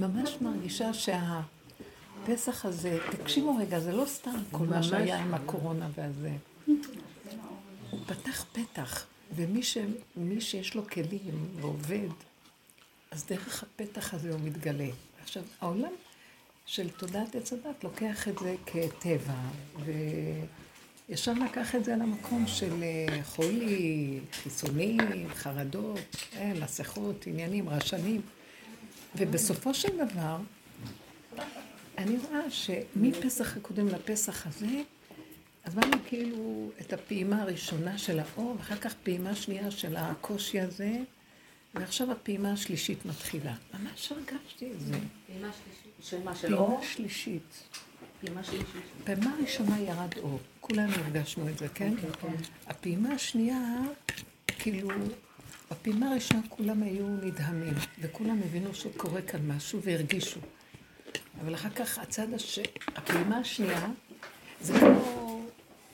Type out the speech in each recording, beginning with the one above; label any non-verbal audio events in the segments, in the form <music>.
ממש מרגישה שהפסח הזה, תקשיבו רגע, זה לא סתם כל מה שהיה עם הקורונה והזה. פתח פתח, ומי ש, שיש לו כלים ועובד, אז דרך הפתח הזה הוא מתגלה. עכשיו, העולם של תודעת עץ הדת לוקח את זה כטבע, וישר לקח את זה על המקום של אה, חולי, חיסונים, חרדות, אה, מסכות, עניינים, רשמים. ובסופו של דבר, אני רואה שמפסח הקודם לפסח הזה, עברנו כאילו את הפעימה הראשונה של האור, ואחר כך פעימה שנייה של הקושי הזה, ועכשיו הפעימה השלישית מתחילה. ממש הרגשתי את זה. פעימה שלישית? של מה, של אור? פעימה שלישית. פעימה שלישית. פעימה ראשונה ירד אור. כולנו הרגשנו את זה, כן? אוקיי, כן. הפעימה השנייה, כאילו, בפעימה הראשונה כולם היו נדהמים, וכולם הבינו שקורה כאן משהו והרגישו. אבל אחר כך הצד הש... הפעימה השנייה, זה כמו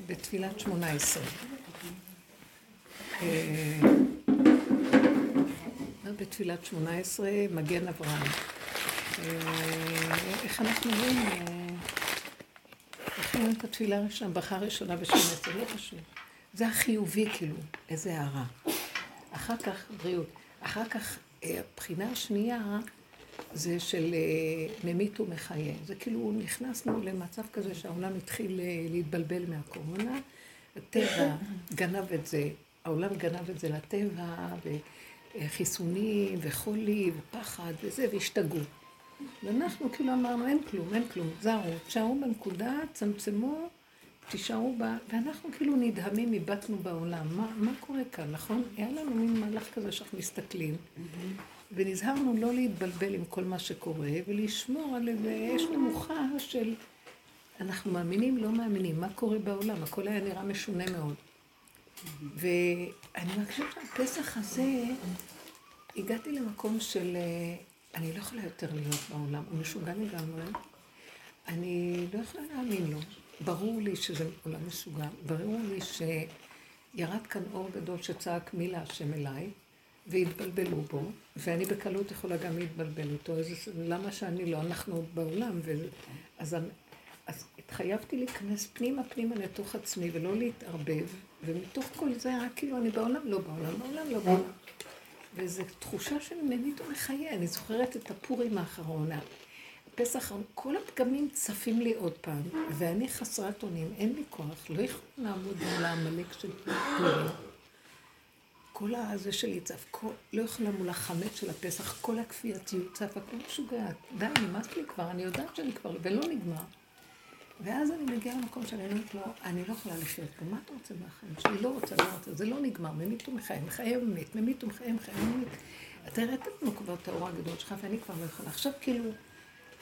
בתפילת שמונה עשרה. אה, בתפילת שמונה עשרה, מגן אברהם. אה, איך אנחנו רואים? אה, איך רואים את התפילה הראשונה, ברכה ראשונה בשמונה עשרה, לא פשוט. זה החיובי כאילו, איזה הערה. אחר כך, בריאות. אחר כך, הבחינה השנייה זה של ממית ומחיה. זה כאילו נכנסנו למצב כזה שהעולם התחיל להתבלבל מהקורונה, הטבע גנב את זה, העולם גנב את זה לטבע, וחיסונים, וחולי, ופחד, וזה, והשתגעו. ואנחנו כאילו אמרנו, אין כלום, אין כלום, זרו, תשארו בנקודה, צמצמו, תישארו בה, ואנחנו כאילו נדהמים, איבדנו בעולם. מה, מה קורה כאן, נכון? היה לנו מין מהלך כזה שאנחנו מסתכלים, ונזהרנו לא להתבלבל עם כל מה שקורה, ולשמור על איזה אש נמוכה של אנחנו מאמינים, לא מאמינים, מה קורה בעולם? הכל היה נראה משונה מאוד. ואני מרגישה שהפסח הזה, הגעתי למקום של, אה, אני לא יכולה יותר להיות בעולם, הוא משוגע לגמרי. אני לא יכולה להאמין לו. ברור לי שזה עולם משוגע, ברור לי שירד כאן אור גדול שצעק מי להשם אליי, והתבלבלו בו, ואני בקלות יכולה גם להתבלבל איתו, אז למה שאני לא, אנחנו בעולם, ו... אז אז התחייבתי להיכנס פנימה פנימה לתוך עצמי ולא להתערבב, ומתוך כל זה רק כאילו אני בעולם, לא בעולם, בעולם, לא בעולם. וזו תחושה של ממית ומחיה. אני זוכרת את הפורים האחרון, הפסח, כל הפגמים צפים לי עוד פעם, ואני חסרת אונים, אין לי כוח, לא יכולה לעמוד מול העמלק של פורים. כל הזה שלי צף, כל, לא יכולה מול החמץ של הפסח, כל הכפייתיות צף, הכל משוגעת. די, נמאס לי כבר, אני יודעת שאני כבר, ולא נגמר. ואז אני מגיעה למקום שאני אומרת לו, אני לא יכולה לחיות פה, מה אתה רוצה מהחיים שלי? לא רוצה, לא רוצה, זה לא נגמר, ממית ומחיה, מחיה ומית, ממית ומחיה, מחיה ומית. אתה הראית לנו כבר את האור הגדול שלך, ואני כבר לא יכולה. עכשיו כאילו,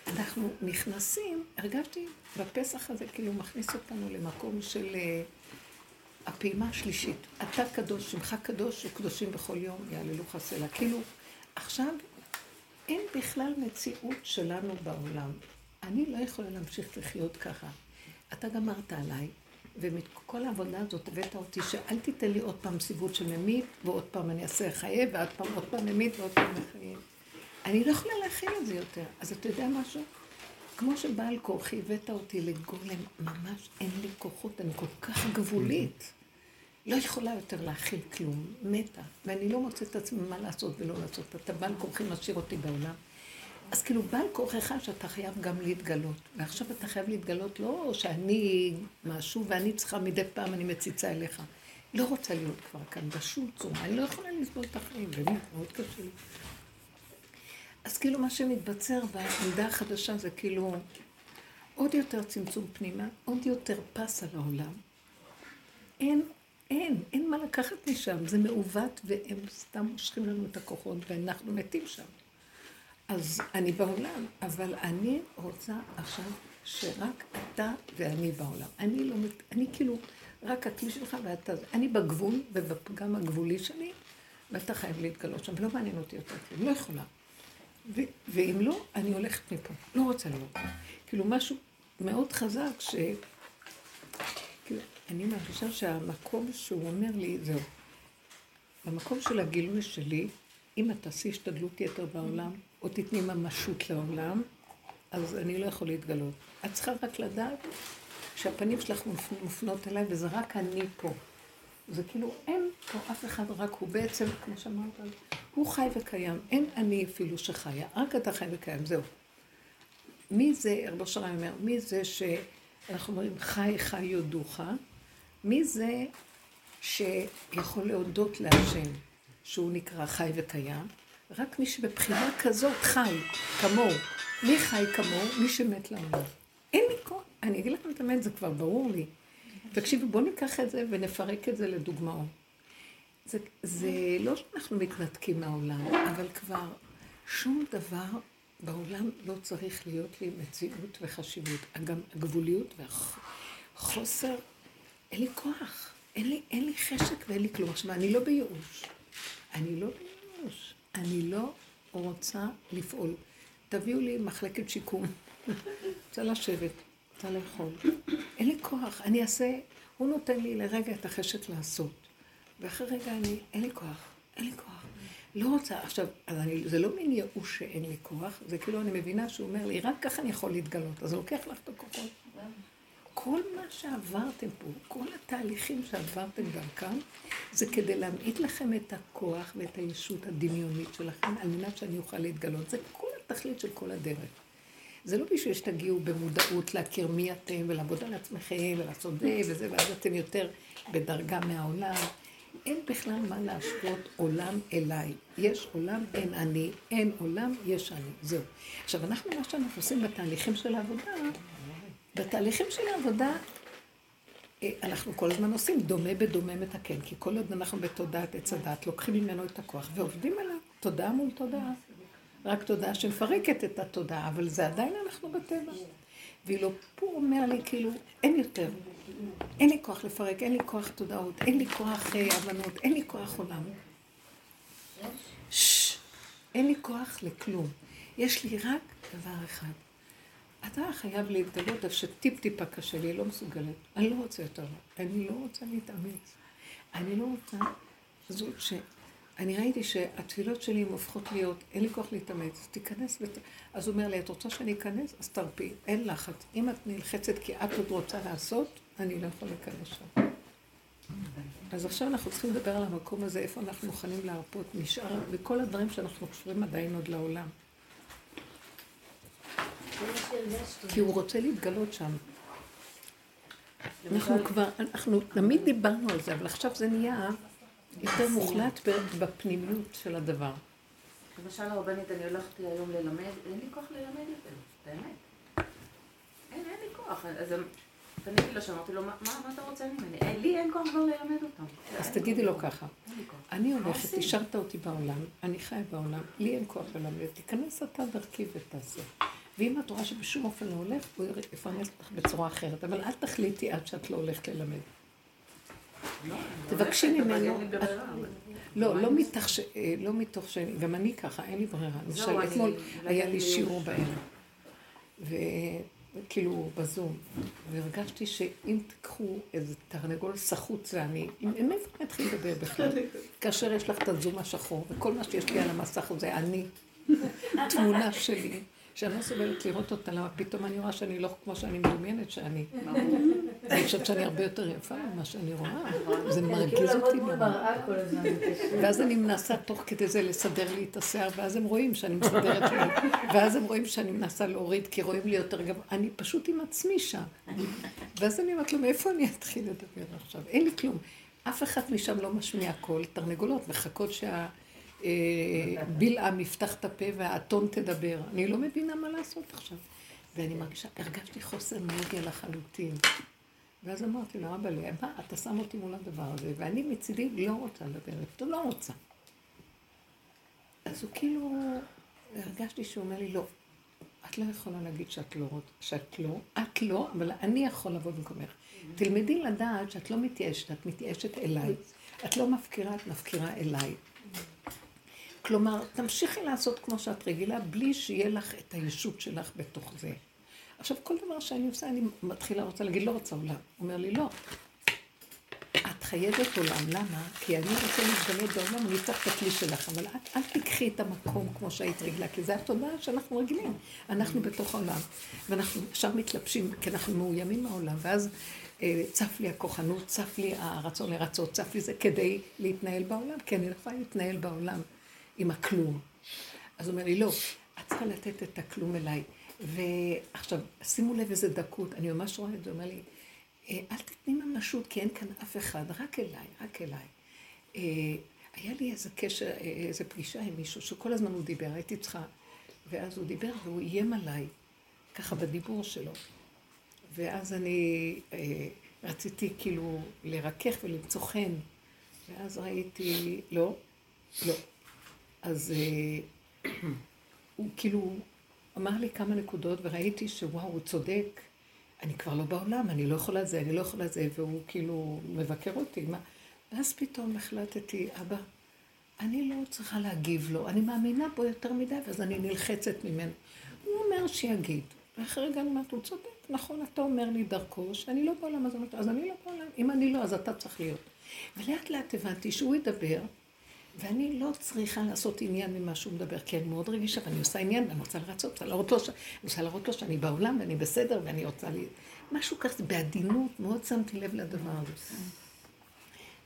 אנחנו נכנסים, הרגשתי בפסח הזה, כאילו מכניס אותנו למקום של uh, הפעימה השלישית. אתה קדוש, שמך קדוש, וקדושים בכל יום יעללו חסלה. כאילו, עכשיו אין בכלל מציאות שלנו בעולם. אני לא יכולה להמשיך לחיות ככה. אתה גמרת עליי, ומכל העבודה הזאת הבאת אותי שאל תיתן לי עוד פעם סיבוב של ממית, ועוד פעם אני אעשה חיי, ועוד פעם עוד פעם ממית, ועוד פעם מחיי. אני לא יכולה להכין את זה יותר. אז אתה יודע משהו? כמו שבעל כורחי הבאת אותי לגולם, ממש אין לי כוחות, אני כל כך גבולית. לא יכולה יותר להכיל כלום, מתה. ואני לא מוצאת את עצמי מה לעשות ולא לעשות. אתה בעל כורחי משאיר אותי בעולם. אז כאילו בעל כוחך שאתה חייב גם להתגלות. ועכשיו אתה חייב להתגלות לא שאני משהו ואני צריכה מדי פעם אני מציצה אליך. לא רוצה להיות כבר כאן בשום צורה, אני לא יכולה לסבול את החיים, באמת, מאוד קשה לי. אז כאילו מה שמתבצר בעמדה החדשה זה כאילו עוד יותר צמצום פנימה, עוד יותר פס על העולם. אין, אין, אין מה לקחת משם, זה מעוות והם סתם מושכים לנו את הכוחות ואנחנו מתים שם. אז אני בעולם, אבל אני רוצה עכשיו שרק אתה ואני בעולם. אני לא, אני כאילו, רק הכלי שלך ואתה, אני בגבול ובפגם הגבולי שלי, ואתה חייב להתגלות שם, ולא מעניין אותי יותר כלום, לא יכולה. ו- ואם לא, אני הולכת מפה, לא רוצה להיות. כאילו משהו מאוד חזק, ש... כאילו, אני מרגישה שהמקום שהוא אומר לי, זהו. במקום של הגילוי שלי, אם את תעשי השתדלות יתר בעולם, או תתני ממשות לעולם, אז אני לא יכול להתגלות. את צריכה רק לדעת שהפנים שלך מופנות אליי, וזה רק אני פה. זה כאילו, אין פה אף אחד, רק הוא בעצם, כמו שאמרת, הוא חי וקיים. אין אני אפילו שחיה, רק אתה חי וקיים, זהו. מי זה, רבו שרי אומר, מי זה שאנחנו אומרים חי חי יודוך? מי זה שיכול להודות להשם שהוא נקרא חי וקיים? רק מי שבבחינה כזאת חי, כמוהו. מי חי כמוהו? מי שמת לעולם. אין לי כוח. אני אגיד לכם את האמת, זה כבר ברור לי. תקשיבו, בואו ניקח את זה ונפרק את זה לדוגמאות. זה, זה לא שאנחנו מתנתקים מהעולם, אבל כבר שום דבר בעולם לא צריך להיות לי מציאות וחשיבות. גם הגבוליות והחוסר, אין לי כוח. אין לי, אין לי חשק ואין לי כלום. עכשיו, אני לא בייאוש. אני לא בייאוש. אני לא רוצה לפעול. תביאו לי מחלקת שיקום. <laughs> רוצה לשבת, רוצה לאכול. אין לי כוח. אני אעשה, הוא נותן לי לרגע את החשק לעשות. ואחרי רגע אני, אין לי כוח. אין לי כוח. לא רוצה, עכשיו, אני, זה לא מין ייאוש שאין לי כוח, זה כאילו אני מבינה שהוא אומר לי, רק ככה אני יכול להתגלות. אז הוא לוקח לך את הכוחות. כל מה שעברתם פה, כל התהליכים שעברתם דרכם, זה כדי להמעיט לכם את הכוח ואת הישות הדמיונית שלכם, על מנת שאני אוכל להתגלות. זה כל התכלית של כל הדרך. זה לא בשביל שתגיעו במודעות להכיר מי אתם ולעבוד על עצמכם ולעשות זה וזה, ואז אתם יותר בדרגה מהעולם. אין בכלל מה להשוות עולם אליי. יש עולם, אין אני, אין עולם, יש אני. זהו. עכשיו, אנחנו, מה שאנחנו עושים בתהליכים של העבודה, בתהליכים של העבודה, אה, אנחנו כל הזמן עושים דומה בדומה מתקן, כי כל עוד אנחנו בתודעת עץ הדת, לוקחים ממנו את הכוח ועובדים עליו, תודעה מול תודעה. רק תודעה שמפרקת את התודעה, אבל זה עדיין אנחנו בטבע. ואילו פה הוא אומר לי, כאילו, אין יותר. אין לי כוח לפרק, אין לי כוח תודעות, אין לי כוח אה, הבנות, אין לי כוח עולם. אין לי כוח לכלום. יש לי רק דבר אחד. אתה חייב להתגלות איפה שטיפ-טיפה קשה לי, לא מסוגלת. אני לא רוצה יותר. אני לא רוצה להתאמץ. אני לא רוצה זאת ש... אני ראיתי שהתפילות שלי הופכות להיות, אין לי כוח להתאמץ, אז תיכנס ות... אז הוא אומר לי, את רוצה שאני אכנס? אז תרפי, אין לחץ. אם את נלחצת כי את עוד רוצה לעשות, אני לא יכול להיכנס שם. אז עכשיו אנחנו צריכים לדבר על המקום הזה, איפה אנחנו מוכנים להרפות משאר, וכל הדברים שאנחנו קשורים עדיין עוד לעולם. כי הוא רוצה להתגלות שם. אנחנו כבר, אנחנו תמיד דיברנו על זה, אבל עכשיו זה נהיה יותר מוחלט בפנימיות של הדבר. למשל הרבנית, אני הולכתי היום ללמד, אין לי כוח ללמד יותר, באמת. אין, אין לי כוח. אז פניתי לו שאמרתי לו, מה אתה רוצה ממני? לי אין כוח כבר ללמד אותם. אז תגידי לו ככה, אני הולכת, השארת אותי בעולם, אני חיה בעולם, לי אין כוח ללמד, תיכנס אתה דרכי ותעשה. ואם את רואה שבשום אופן לא הולך, הוא יפרנס אותך בצורה אחרת, אבל אל תחליטי עד שאת לא הולכת ללמד. תבקשי ממנו. לא, לא מתוך ש... לא מתוך ש... גם אני ככה, אין לי ברירה. למשל, אתמול היה לי שיעור בערב. וכאילו בזום, והרגשתי שאם תיקחו איזה תרנגול סחוט זה אני, מאיפה אני אתחיל לדבר בכלל? כאשר יש לך את הזום השחור, וכל מה שיש לי על המסך זה אני, <laughs> תמונה שלי. שאני לא סובלת לראות אותה, למה פתאום אני רואה שאני לא כמו שאני מדומיינת שאני. אני חושבת שאני הרבה יותר יפה ממה שאני רואה. זה מרגיז אותי מאוד. ואז אני מנסה תוך כדי זה לסדר לי את השיער, ואז הם רואים שאני מסדרת לי, ואז הם רואים שאני מנסה להוריד, כי רואים לי יותר גבוה. אני פשוט עם עצמי שם. ואז אני אומרת לו, מאיפה אני אתחיל לדבר עכשיו? אין לי כלום. אף אחד משם לא משמיע קול, תרנגולות מחכות שה... בלעם יפתח את הפה והאתון תדבר. אני לא מבינה מה לעשות עכשיו. ואני מרגישה, הרגשתי חוסר אנרגיה לחלוטין. ואז אמרתי לו, אבא, מה, אתה שם אותי מול הדבר הזה, ואני מצידי לא רוצה לדבר איתו, לא רוצה. אז הוא כאילו, הרגשתי שהוא אומר לי, לא, את לא יכולה להגיד שאת לא, שאת לא, את לא, אבל אני יכול לבוא במקומך. תלמדי לדעת שאת לא מתייאשת, את מתייאשת אליי. את לא מפקירה, את מפקירה אליי. כלומר, תמשיכי לעשות כמו שאת רגילה, בלי שיהיה לך את הישות שלך בתוך זה. עכשיו, כל דבר שאני עושה, אני מתחילה רוצה להגיד, לא רוצה עולם. הוא אומר לי, לא. את חייבת עולם, למה? כי אני רוצה להתגלות בעולם, אני צריך את הכלי שלך, אבל את, אל תיקחי את המקום כמו שהיית רגילה, כי זו התודעה שאנחנו רגילים. אנחנו בתוך העולם, ואנחנו עכשיו מתלבשים, כי אנחנו מאוימים מהעולם, ואז אה, צף לי הכוחנות, צף לי הרצון לרצות, צף לי זה כדי להתנהל בעולם, כי אני לא יכולה להתנהל בעולם עם הכלום. אז הוא אומר לי, לא, את צריכה לתת את הכלום אליי. ועכשיו, שימו לב איזה דקות, אני ממש רואה את זה, אומר לי, אה, אל תתני ממשות, כי אין כאן אף אחד, רק אליי, רק אליי. אה, היה לי איזה קשר, אה, איזה פגישה עם מישהו שכל הזמן הוא דיבר, הייתי צריכה, ואז הוא דיבר והוא איים עליי, ככה בדיבור שלו. ואז אני רציתי כאילו לרכך ולמצוא חן, ואז ראיתי, לא, לא. אז הוא כאילו אמר לי כמה נקודות וראיתי שוואו, הוא צודק. אני כבר לא בעולם, אני לא יכולה זה, אני לא יכולה זה, והוא כאילו מבקר אותי. מה? ואז פתאום החלטתי, אבא, אני לא צריכה להגיב לו, אני מאמינה בו יותר מדי, ואז אני נלחצת ממנו. הוא אומר שיגיד. ואחרי רגע אני הוא צודק, נכון, אתה אומר לי דרכו שאני לא בעולם, אז, אז אני לא בעולם. אם אני לא, אז אתה צריך להיות. ולאט לאט הבנתי שהוא ידבר, ואני לא צריכה לעשות עניין ממה שהוא מדבר, כי אני מאוד רגישה, ואני עושה עניין, ואני רוצה לרצות, רוצה להראות לו, רוצה להראות לו שאני בעולם, ואני בסדר, ואני רוצה לי... משהו כזה, בעדינות, מאוד שמתי לב לדבר הזה.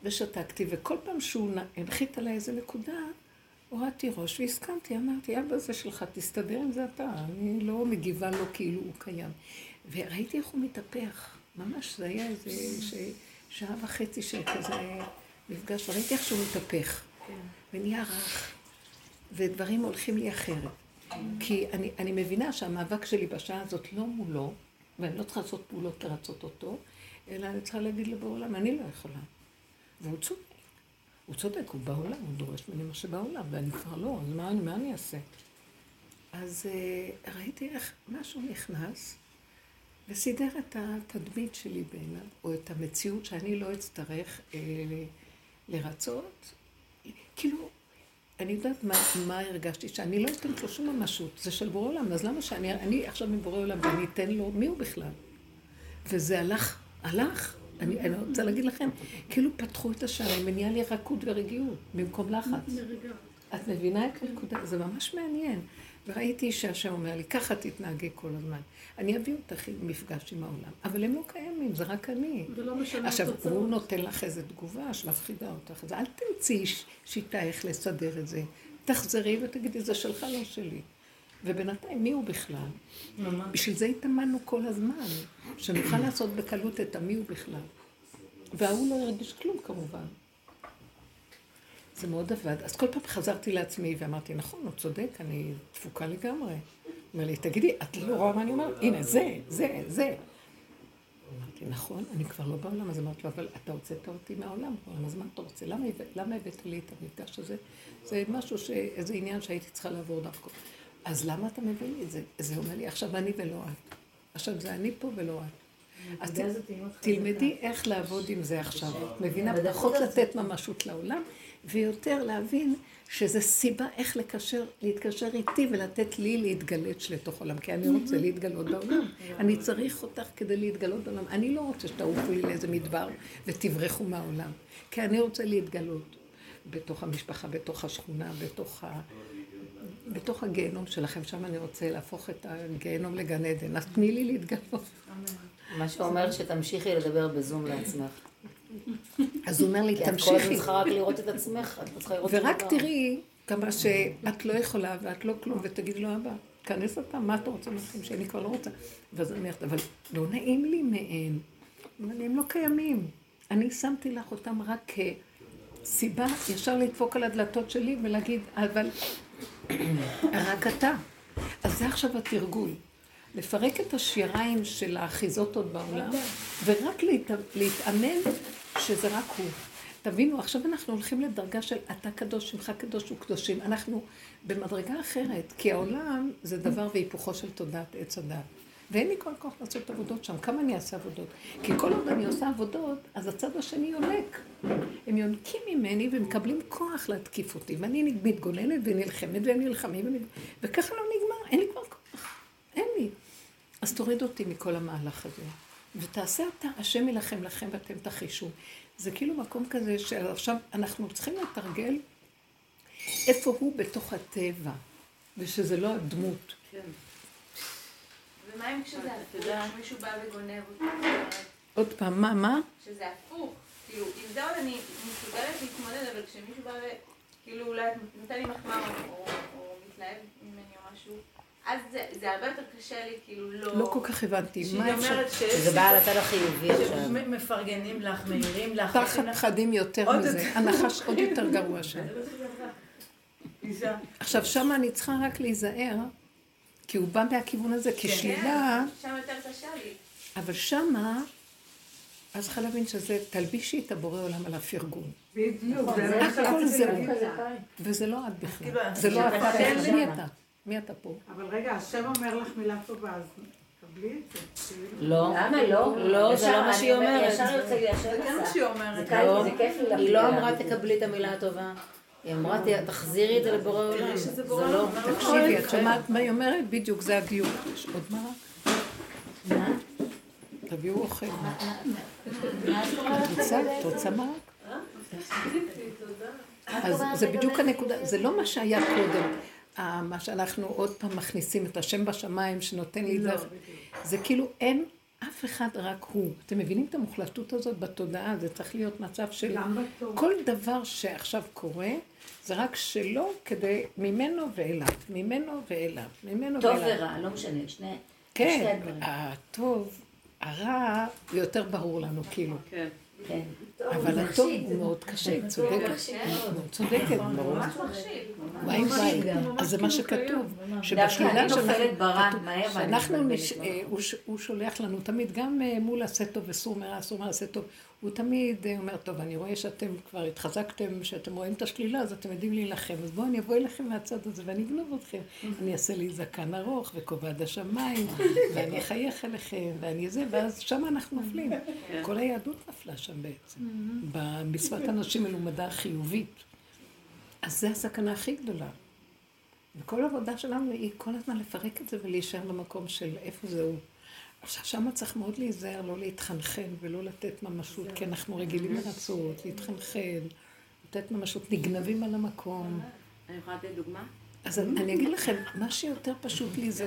ושתקתי, וכל פעם שהוא הנחית עליי איזה נקודה, הורדתי ראש והסכמתי, אמרתי, אבא זה שלך, תסתדר עם זה אתה, אני לא מגיבה לו כאילו הוא קיים. וראיתי איך הוא מתהפך, ממש זה היה איזה ש... שעה וחצי של כזה מפגש, וראיתי איך שהוא מתהפך. ונהיה רך, ודברים הולכים לי אחרת. כי אני, אני מבינה שהמאבק שלי בשעה הזאת לא מולו, ואני לא צריכה לעשות פעולות לרצות אותו, אלא אני צריכה להגיד לו בעולם, אני לא יכולה. והוא צודק. הוא צודק, הוא בעולם, הוא דורש ממני מה שבעולם, ואני כבר לא, אז מה, מה אני אעשה? אז uh, ראיתי איך משהו נכנס וסידר את התדמית שלי בעיניו, או את המציאות שאני לא אצטרך uh, לרצות, כאילו, אני יודעת מה, מה הרגשתי, שאני לא אתן לו שום ממשות, זה של בורא עולם, אז למה שאני, אני עכשיו מבורא עולם ואני אתן לו, מי הוא בכלל? וזה הלך, הלך, אני, אני רוצה להגיד לכם, כאילו פתחו את השערים ונהיה לי רכות ורגיעות במקום לחץ. את מבינה את הנקודה? זה ממש מעניין. וראיתי שהשם אומר לי, ככה תתנהגי כל הזמן. אני אביא אותך למפגש עם העולם. אבל הם לא קיימים, זה רק אני. זה לא משנה עכשיו, הוא נותן לך איזו תגובה שמפחידה אותך. אז אל תמצאי שיטה איך לסדר את זה. תחזרי ותגידי, זה שלך, לא שלי. ובינתיים, מי הוא בכלל? ממש. בשביל זה התאמנו כל הזמן, שנוכל לעשות בקלות את המי הוא בכלל. וההוא לא ירגיש כלום כמובן. זה מאוד עבד. אז כל פעם חזרתי לעצמי ואמרתי, נכון, הוא צודק, אני תפוקה לגמרי. אומר לי, תגידי, את לא רואה מה אני אומרת? הנה, זה, זה, זה. אמרתי, נכון, אני כבר לא בעולם, אז אמרתי לו, אבל אתה הוצאת אותי מהעולם, אז מה אתה רוצה? למה, למה הבאת לי את המפגש הזה? זה משהו, ש... איזה עניין שהייתי צריכה לעבור דרכו. אז למה אתה מביא לי את זה? זה אומר לי, עכשיו אני ולא את. עכשיו זה אני פה ולא את. אז תלמדי איך לעבוד עם זה עכשיו. את מבינה? פחות לתת ממשות לעולם, ויותר להבין שזה סיבה איך לקשר, להתקשר איתי ולתת לי להתגלץ לתוך עולם, כי אני רוצה להתגלות בעולם. אני צריך אותך כדי להתגלות בעולם. אני לא רוצה שתעופו לי לאיזה מדבר ותברחו מהעולם, כי אני רוצה להתגלות בתוך המשפחה, בתוך השכונה, בתוך ה... בתוך הגיהנום שלכם, שם אני רוצה להפוך את הגיהנום לגן עדן. אז תני לי להתגלות. מה שאומר שתמשיכי לדבר בזום לעצמך. אז הוא אומר לי, תמשיכי. כי את כל הזמן צריכה רק לראות את עצמך, את צריכה לראות את ורק תראי כמה שאת לא יכולה ואת לא כלום, ותגידי לו, אבא, כנס אתה, מה אתה רוצה מהחיים שאני כבר לא רוצה. ואז אני אומרת, אבל לא נעים לי מהם. הם לא קיימים. אני שמתי לך אותם רק כסיבה ישר לדפוק על הדלתות שלי ולהגיד, אבל <clears throat> רק אתה. אז זה עכשיו התרגול. לפרק את השיריים של האחיזות עוד בעולם, ורק להת... להתאמן שזה רק הוא. תבינו, עכשיו אנחנו הולכים לדרגה של אתה קדוש, שמך קדוש וקדושים. אנחנו במדרגה אחרת, כי העולם זה דבר והיפוכו של תודעת עץ הדת. ואין לי כל כך לעשות עבודות שם. כמה אני אעשה עבודות? כי כל עוד אני עושה עבודות, אז הצד השני יונק. הם יונקים ממני ומקבלים כוח להתקיף אותי. ואני מתגוננת ונלחמת והם נלחמים, וככה לא נגמר, אין לי כבר כוח. אין לי. אז תוריד אותי מכל המהלך הזה. ותעשה אתה, השם יילחם לכם ואתם תחישו. זה כאילו מקום כזה שעכשיו אנחנו צריכים לתרגל איפה הוא בתוך הטבע, ושזה לא הדמות. כן. ומה אם כשזה הפוך, מישהו בא וגונב אותי? עוד פעם, מה, מה? שזה הפוך. כאילו, עם זה עוד אני מסוגלת להתמודד, אבל כשמישהו בא וכאילו אולי נותן לי מחמאה או מתלהב ממני או משהו, אז זה הרבה יותר קשה לי, כאילו לא... לא כל כך הבנתי. מה אפשר? שזה בא על הצד החיובי עכשיו. מפרגנים לך, מעירים לך. תחת פחדים יותר מזה. הנחש עוד יותר גרוע <laughs> שם. עכשיו, שם אני צריכה רק להיזהר, כי הוא בא מהכיוון הזה, כן, שלילה... שם יותר קשה לי. אבל שמה, אז צריכה להבין שזה, תלבישי את הבורא עולם על הפרגון. בדיוק, הכל זהו. וזה לא את בכלל. זה לא אתה. מי אתה? מי אתה פה? אבל רגע, השם אומר לך מילה טובה, אז קבלי את זה. לא. למה לא? לא, זה לא מה שהיא אומרת. ישר יוצא לי השם זה כן מה שהיא אומרת. זה כיף לי היא לא אמרה תקבלי את המילה הטובה. היא אמרה תחזירי את זה לבורא עולם. זה לא... תקשיבי, את שומעת מה היא אומרת? בדיוק, זה הדיוק. יש עוד מה? מה? תביאו אוכל. את רוצה מרק? אז זה בדיוק הנקודה, זה לא מה שהיה קודם. מה שאנחנו עוד פעם מכניסים את השם בשמיים שנותן לי דרך. זה כאילו אין אף אחד רק הוא. אתם מבינים את המוחלטות הזאת בתודעה? זה צריך להיות מצב של... כל דבר שעכשיו קורה, זה רק שלו כדי... ממנו ואליו. ממנו ואליו. ממנו טוב ואליו. ורע, לא משנה, שני... כן, הטוב, הרע, יותר ברור לנו, כאילו. כן. כן. אבל הטוב הוא מאוד קשה, היא צודקת. מאוד צודקת, ברור. וואי וואי, אז זה מה שכתוב, שבשלילה שאנחנו. אה, הוא שולח לנו תמיד, גם אה, מול עשה טוב וסור מרע, אסור מרע, עשה טוב, הוא תמיד אה, אומר, טוב, אני רואה שאתם כבר התחזקתם, שאתם רואים את השלילה, אז אתם יודעים להילחם, אז בואו אני אבוא אליכם מהצד הזה ואני אגנוב אתכם. אני אעשה לי זקן ארוך וכובע עד השמיים, ואני אחייך אליכם, ואני זה, ואז שם אנחנו נופלים. כל היהדות נפלה שם בעצם, בשפת אנשים מלומדה חיובית. אז זה הסכנה הכי גדולה. וכל העבודה שלנו היא כל הזמן לפרק את זה ולהישאר במקום של איפה זה הוא. עכשיו, שמה צריך מאוד להיזהר, לא להתחנחן ולא לתת ממשות, כי אנחנו רגילים לרצות, להתחנחן, לתת ממשות, נגנבים על המקום. אני יכולה לתת דוגמה? אז אני אני אגיד לכם, מה שיותר פשוט לי זה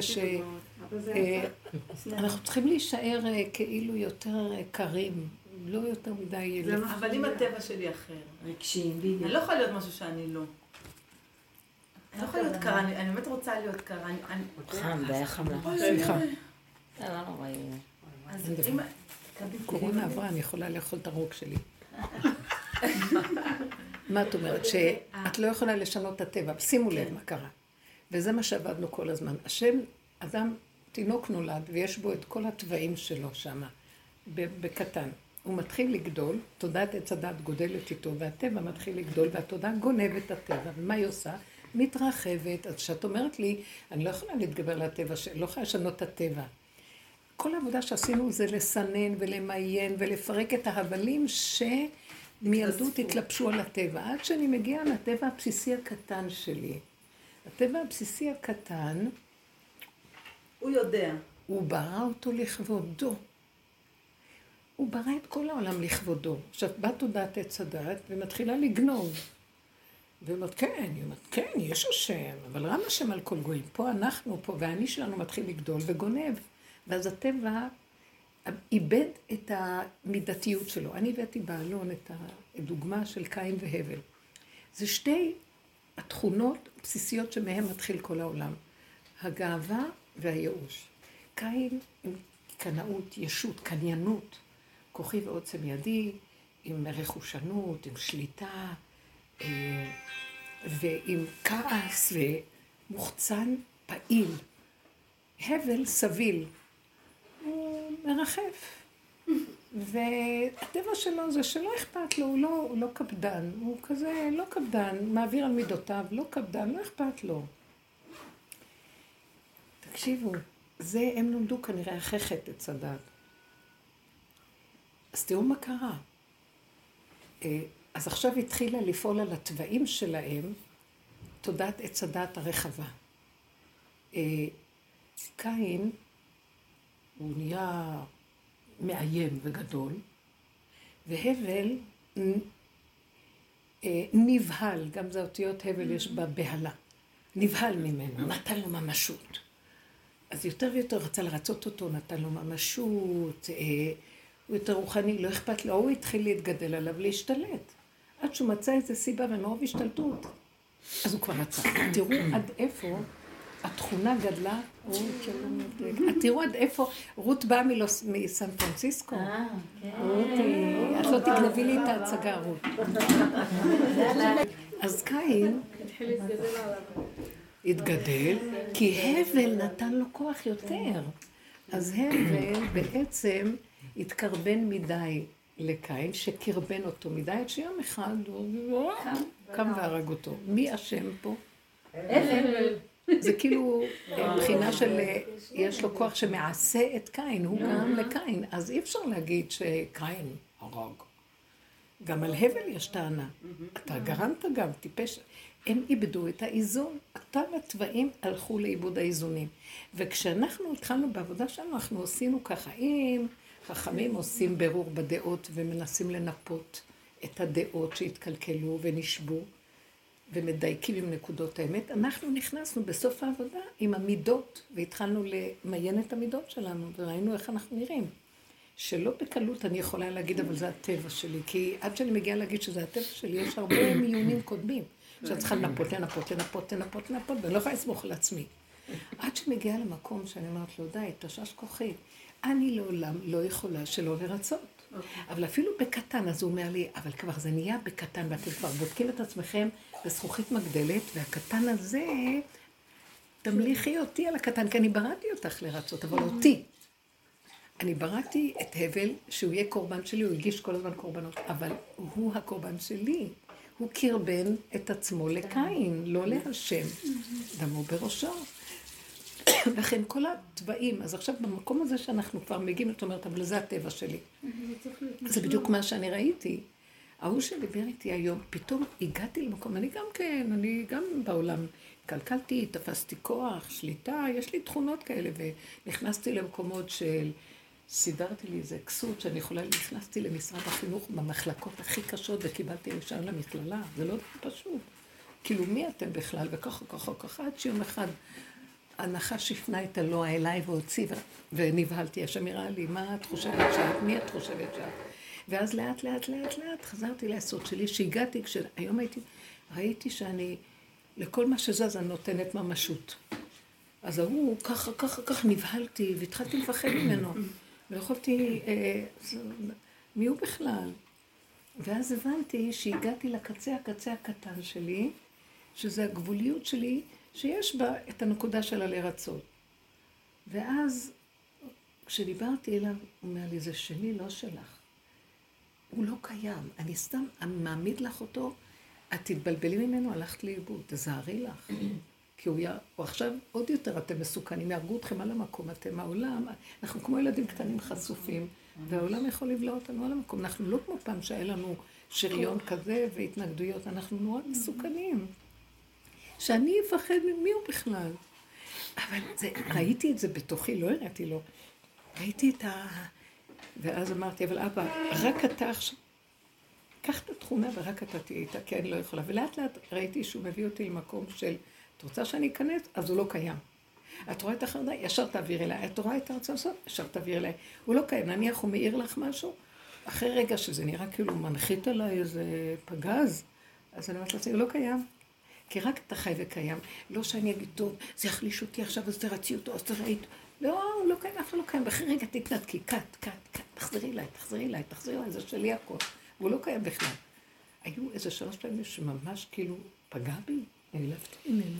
שאנחנו צריכים להישאר אה, כאילו יותר אה, קרים, לא יותר מדי... אבל אם הטבע שלי אחר, אני בדיוק. לא יכולה להיות משהו שאני לא. אני לא יכולה להיות קרה, אני אני באמת רוצה להיות קרה. אני- אני- חם, זה היה חם לך. סליחה, לא, לא נורא. אז אם... קורונה עברה, אני יכולה לאכול את הרוק שלי. <laughs> מה את אומרת? שאת לא יכולה לשנות את הטבע. שימו לב מה קרה. וזה מה שעבדנו כל הזמן. השם, אדם, תינוק נולד, ויש בו את כל התוואים שלו שם, בקטן. הוא מתחיל לגדול, תודעת עץ הדת גודלת איתו, והטבע מתחיל לגדול, והתודעה גונבת את הטבע. ומה היא עושה? מתרחבת. אז כשאת אומרת לי, אני לא יכולה להתגבר על הטבע, לא יכולה לשנות את הטבע. כל העבודה שעשינו זה לסנן ולמיין ולפרק את ההבלים שמילדות התלבשו על הטבע. עד שאני מגיעה לטבע הבסיסי הקטן שלי. הטבע הבסיסי הקטן, הוא יודע. הוא ברא אותו לכבודו. הוא ברא את כל העולם לכבודו. עכשיו, באה תודעת עץ הדת ומתחילה לגנוב. והיא אומרת, כן, היא אומרת, כן, יש השם, אבל רם השם על כל גויים. פה אנחנו, פה, והאני שלנו מתחיל לגדול וגונב. ואז הטבע איבד את המידתיות שלו. אני הבאתי בעלון את הדוגמה של קין והבל. זה שתי התכונות הבסיסיות שמהן מתחיל כל העולם. הגאווה והייאוש. קין עם קנאות, ישות, קניינות, כוחי ועוצם ידי, עם רכושנות, עם שליטה, אה, ועם כעס ומוחצן פעיל. הבל סביל, מרחף. והטבע שלו זה שלא אכפת לו, הוא לא, הוא לא קפדן, הוא כזה לא קפדן, מעביר על מידותיו, לא קפדן, לא אכפת לו. תקשיבו, זה הם למדו כנראה אחרי חטא עץ הדת. אז תראו מה קרה. אה, אז עכשיו התחילה לפעול על התוואים שלהם תודעת עץ הדת הרחבה. אה, קין, הוא נהיה מאיים וגדול, והבל אה, נבהל, גם זה אותיות הבל יש בה בהלה. נבהל ממנו, נתן לו ממשות. אז יותר ויותר רצה לרצות אותו, נתן לו ממשות, אה, הוא יותר רוחני, לא אכפת לו, הוא התחיל להתגדל עליו, להשתלט. עד שהוא מצא איזה סיבה ומרוב השתלטות. אז הוא כבר רצה. תראו עד איפה התכונה גדלה, רות שלום, תראו עד איפה, רות באה מסן פרנסיסקו. אה, כן. רותי, את לא תגנבי לי את ההצגה, רות. אז קין התגדל, כי הבל נתן לו כוח יותר. אז הבל בעצם התקרבן מדי לקין, שקרבן אותו מדי, עד שיום אחד הוא קם והרג אותו. מי אשם פה? הבל. זה כאילו אה, מבחינה של, אה, יש לו כוח שמעשה את קין, הוא גרם לקין, אז אי אפשר להגיד שקין הרג. גם על הבל יש טענה. אתה גרמת גם, טיפש. הם איבדו את האיזון. אותם התוואים הלכו לאיבוד האיזונים. וכשאנחנו התחלנו בעבודה שלנו, אנחנו עשינו ככה. אם חכמים עושים ברור בדעות ומנסים לנפות את הדעות שהתקלקלו ונשבו, ומדייקים עם נקודות האמת, אנחנו נכנסנו בסוף העבודה עם המידות, והתחלנו למיין את המידות שלנו, וראינו איך אנחנו נראים. שלא בקלות אני יכולה להגיד, אבל זה הטבע שלי, כי עד שאני מגיעה להגיד שזה הטבע שלי, יש הרבה <coughs> מיונים קודמים, שאת צריכה לנפות, לנפות, לנפות, לנפות, לנפות, ואני לא יכולה לסמוך על עצמי. עד שמגיעה למקום שאני אומרת לו, די, תשש כוחי, אני לעולם לא יכולה שלא לרצות. אבל אפילו בקטן, אז הוא אומר לי, אבל כבר זה נהיה בקטן, ואתם כבר בודקים את עצמכם בזכוכית מגדלת, והקטן הזה, תמליכי אותי על הקטן, כי אני בראתי אותך לרצות, אבל אותי. אני בראתי את הבל, שהוא יהיה קורבן שלי, הוא הגיש כל הזמן קורבנות, אבל הוא הקורבן שלי. הוא קרבן את עצמו לקין, לא להשם. דמו בראשו. לכן כל התוואים, אז עכשיו במקום הזה שאנחנו כבר מגיעים, את אומרת, אבל זה הטבע שלי. זה בדיוק מה שאני ראיתי. ההוא שדיבר איתי היום, פתאום הגעתי למקום, אני גם כן, אני גם בעולם קלקלתי, תפסתי כוח, שליטה, יש לי תכונות כאלה, ונכנסתי למקומות של, סידרתי לי איזה כסות שאני יכולה, נכנסתי למשרד החינוך במחלקות הכי קשות וקיבלתי רישיון למכללה, זה לא פשוט. כאילו, מי אתם בכלל? וככה, ככה, ככה, עד שיום אחד הנחש הפנה את הלוע אליי והוציא, ונבהלתי. השם הראה לי, מה את חושבת שאת? מי את חושבת שאת? ואז לאט, לאט, לאט, לאט חזרתי לעשות שלי, שהגעתי, כשהיום הייתי, ראיתי שאני, לכל מה שזז אני נותנת ממשות. אז ההוא, ככה, ככה, ככה, נבהלתי, והתחלתי לפחד ממנו. <coughs> לא יכולתי, אה, מי הוא בכלל? ואז הבנתי שהגעתי לקצה הקצה הקטן שלי, שזה הגבוליות שלי, שיש בה את הנקודה של הלרצות. ואז כשדיברתי אליו, הוא אומר לי, זה שלי, לא שלך. הוא לא קיים. אני סתם מעמיד לך אותו, את תתבלבלי ממנו, הלכת לאיבוד, תזהרי לך. כי הוא, י... הוא עכשיו עוד יותר אתם מסוכנים, יהרגו אתכם על המקום, אתם העולם, אנחנו כמו ילדים קטנים חשופים, והעולם יכול לבלוע אותנו על המקום. אנחנו לא כמו פעם שהיה לנו שריון כזה והתנגדויות, אנחנו נורא מסוכנים. שאני אפחד ממי הוא בכלל. אבל זה, ראיתי את זה בתוכי, לא הראיתי לו. ראיתי את ה... ואז אמרתי, אבל אבא, רק אתה עכשיו... קח את התכונה ורק אתה תהיה איתה, כי אני לא יכולה. ולאט לאט ראיתי שהוא מביא אותי למקום של, את רוצה שאני אכנס? אז הוא לא קיים. את רואה את החרדה? ישר תעביר אליי. את רואה את הרצון לעשות? ישר תעביר אליי. הוא לא קיים. נניח הוא מעיר לך משהו, אחרי רגע שזה נראה כאילו מנחית עליי איזה פגז, אז אני אומרת לעצמי, הוא לא קיים. כי רק אתה חי וקיים. לא שאני אגיד, טוב, זה יחליש אותי עכשיו, אז תרצי אותו, אז תראי אותו. לא, הוא לא קיים, אף אחד לא קיים. ואחרי רגע תתנתקי, קט, קט, קט, תחזרי אליי, תחזרי אליי, תחזרי אליי, זה שלי הכל. והוא לא קיים בכלל. היו איזה שלוש פעמים שממש כאילו פגע בי, נעלבתי ממנו.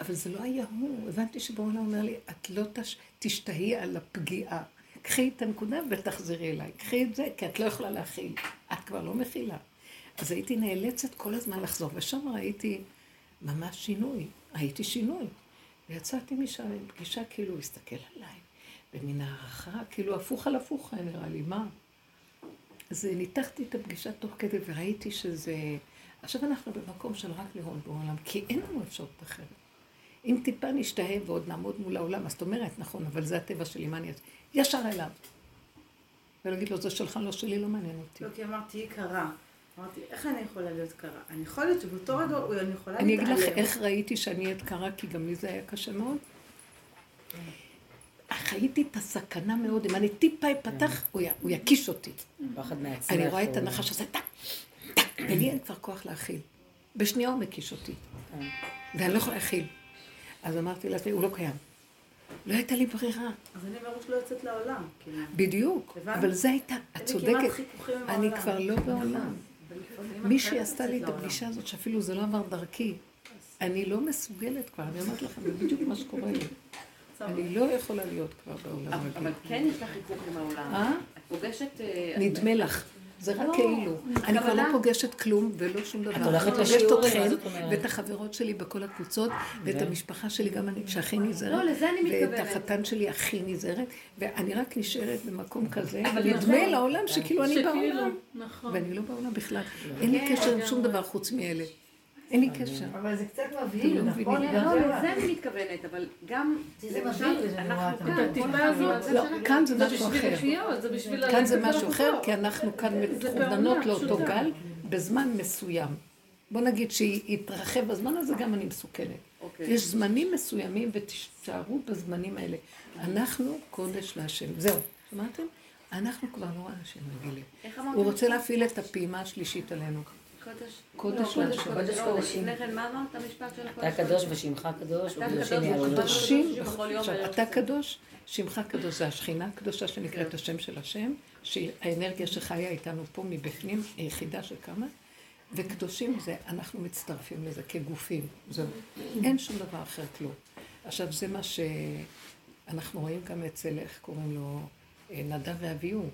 אבל זה לא היה הוא. הבנתי שבעולם אומר לי, את לא תש... תשתהי על הפגיעה. קחי את הנקודה ותחזרי אליי. קחי את זה, כי את לא יכולה להכיל. את כבר לא מכילה. אז הייתי נאלצת כל הזמן לחזור, ושם ראיתי ממש שינוי. ראיתי שינוי. ויצאתי משם עם פגישה, כאילו, הוא הסתכל עליי, במין הערכה, כאילו הפוך על הפוך, היה נראה לי, מה? אז ניתחתי את הפגישה תוך כדי וראיתי שזה... עכשיו אנחנו במקום של רק להון בעולם, כי אין לנו אפשרות אחרת. אם טיפה נשתהה ועוד נעמוד מול העולם, אז את אומרת, נכון, אבל זה הטבע שלי, מה אני אעשה? ישר אליו. ולהגיד לו, זה שלך, לא שלי, לא מעניין אותי. לא, כי אמרתי, היא קרה. אמרתי, איך אני יכולה להיות קרה? אני יכול להיות שבאותו רגע אני יכולה אני אגיד לך להתעלם. איך ראיתי שאני אהיה קרה, כי גם לי זה היה קשה מאוד. חייתי את הסכנה מאוד, אם אני טיפה אפתח, הוא יקיש אותי. פחד מעצמך. אני רואה את הנחש עושה טק, טק, ולי אין כבר כוח להכיל. בשנייה הוא מקיש אותי. ואני לא יכולה להכיל. אז אמרתי לעצמי, הוא לא קיים. לא הייתה לי ברירה. אז אני מראש לא יוצאת לעולם. כאילו. בדיוק. אבל זה הייתה, את צודקת. חיכוכים עם אני. כבר לא בעולם. מישהי עשתה לי את לעולם. הפגישה הזאת, שאפילו זה לא עבר דרכי. אני לא מסוגלת כבר, אני אומרת לכם, זה בדיוק מה שקורה לי. אני לא יכולה להיות כבר בעולם אבל. כן יש לך חיכוך עם העולם. אה? את פוגשת... אה, נדמה לך. זה רק לא, כאילו. אני כבר לא פוגשת כלום ולא שום דבר. את הולכת אתכם מה זאת אומרת? ואת החברות שלי בכל הקבוצות, ואת המשפחה שלי, גם אני, שהכי נזהרת. לא, לזה אני ואת מתכוונת. החתן שלי הכי נזהרת, ואני רק נשארת במקום כזה, נכון. לעולם שכאילו אני בעולם. נכון. ואני לא בעולם בכלל. אין לי קשר עם שום דבר חוץ מאלה. אין לי קשר. אבל זה קצת מבהיל, לא נכון? לא, זה- לזה אני מתכוונת, אבל גם... זה למשל, אנחנו כאן, לא, כאן זה משהו אחר. כאן זה משהו אחר. כי אנחנו כאן פעולה לאותו. גל בזמן מסוים. בוא נגיד שהיא יתרחב בזמן הזה, גם אני מסוכנת. אוקיי. יש זמנים מסוימים ותישארו בזמנים האלה. אנחנו קודש להשם. זהו, שמעתם? אנחנו כבר לא אנשים רגילים. הוא רוצה להפעיל את הפעימה השלישית עלינו. קודש. קודש לא. קודש קודשים. לפני כן, מה אמרת המשפט של אתה קדוש ושמך קדוש, אתה וקדושים קדוש יעלו. וקדוש. קדושים, בכל יום עכשיו בערב אתה זה. קדוש, שמך קדוש זה השכינה הקדושה שנקראת השם של השם, שהיא האנרגיה שחיה איתנו פה מבפנים, היחידה שקמה, וקדושים זה, אנחנו מצטרפים לזה כגופים, זהו. אין שום דבר אחר כלום. עכשיו זה מה שאנחנו רואים גם אצל, איך קוראים לו, אה, נדב ואביהו,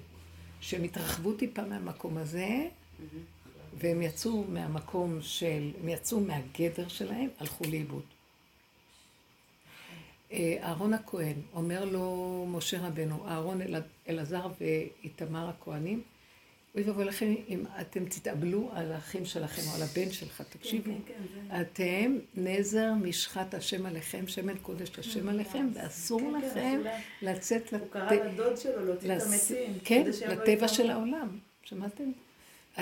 שהם התרחבו טיפה מהמקום הזה, והם יצאו מהמקום של, הם יצאו מהגדר שלהם, הלכו לאיבוד. אה, אהרון הכהן, אומר לו משה רבנו, אהרון אל- אלעזר ואיתמר הכהנים, אוי ואבוי לכם אם אתם תתאבלו על האחים שלכם או על הבן שלך, תקשיבו. אתם נזר משחת השם עליכם, שמן קודש השם עליכם, ואסור לכם לצאת הוא קרא לדוד שלו להוציא את המתים. כן, לטבע. של העולם. שמעתם?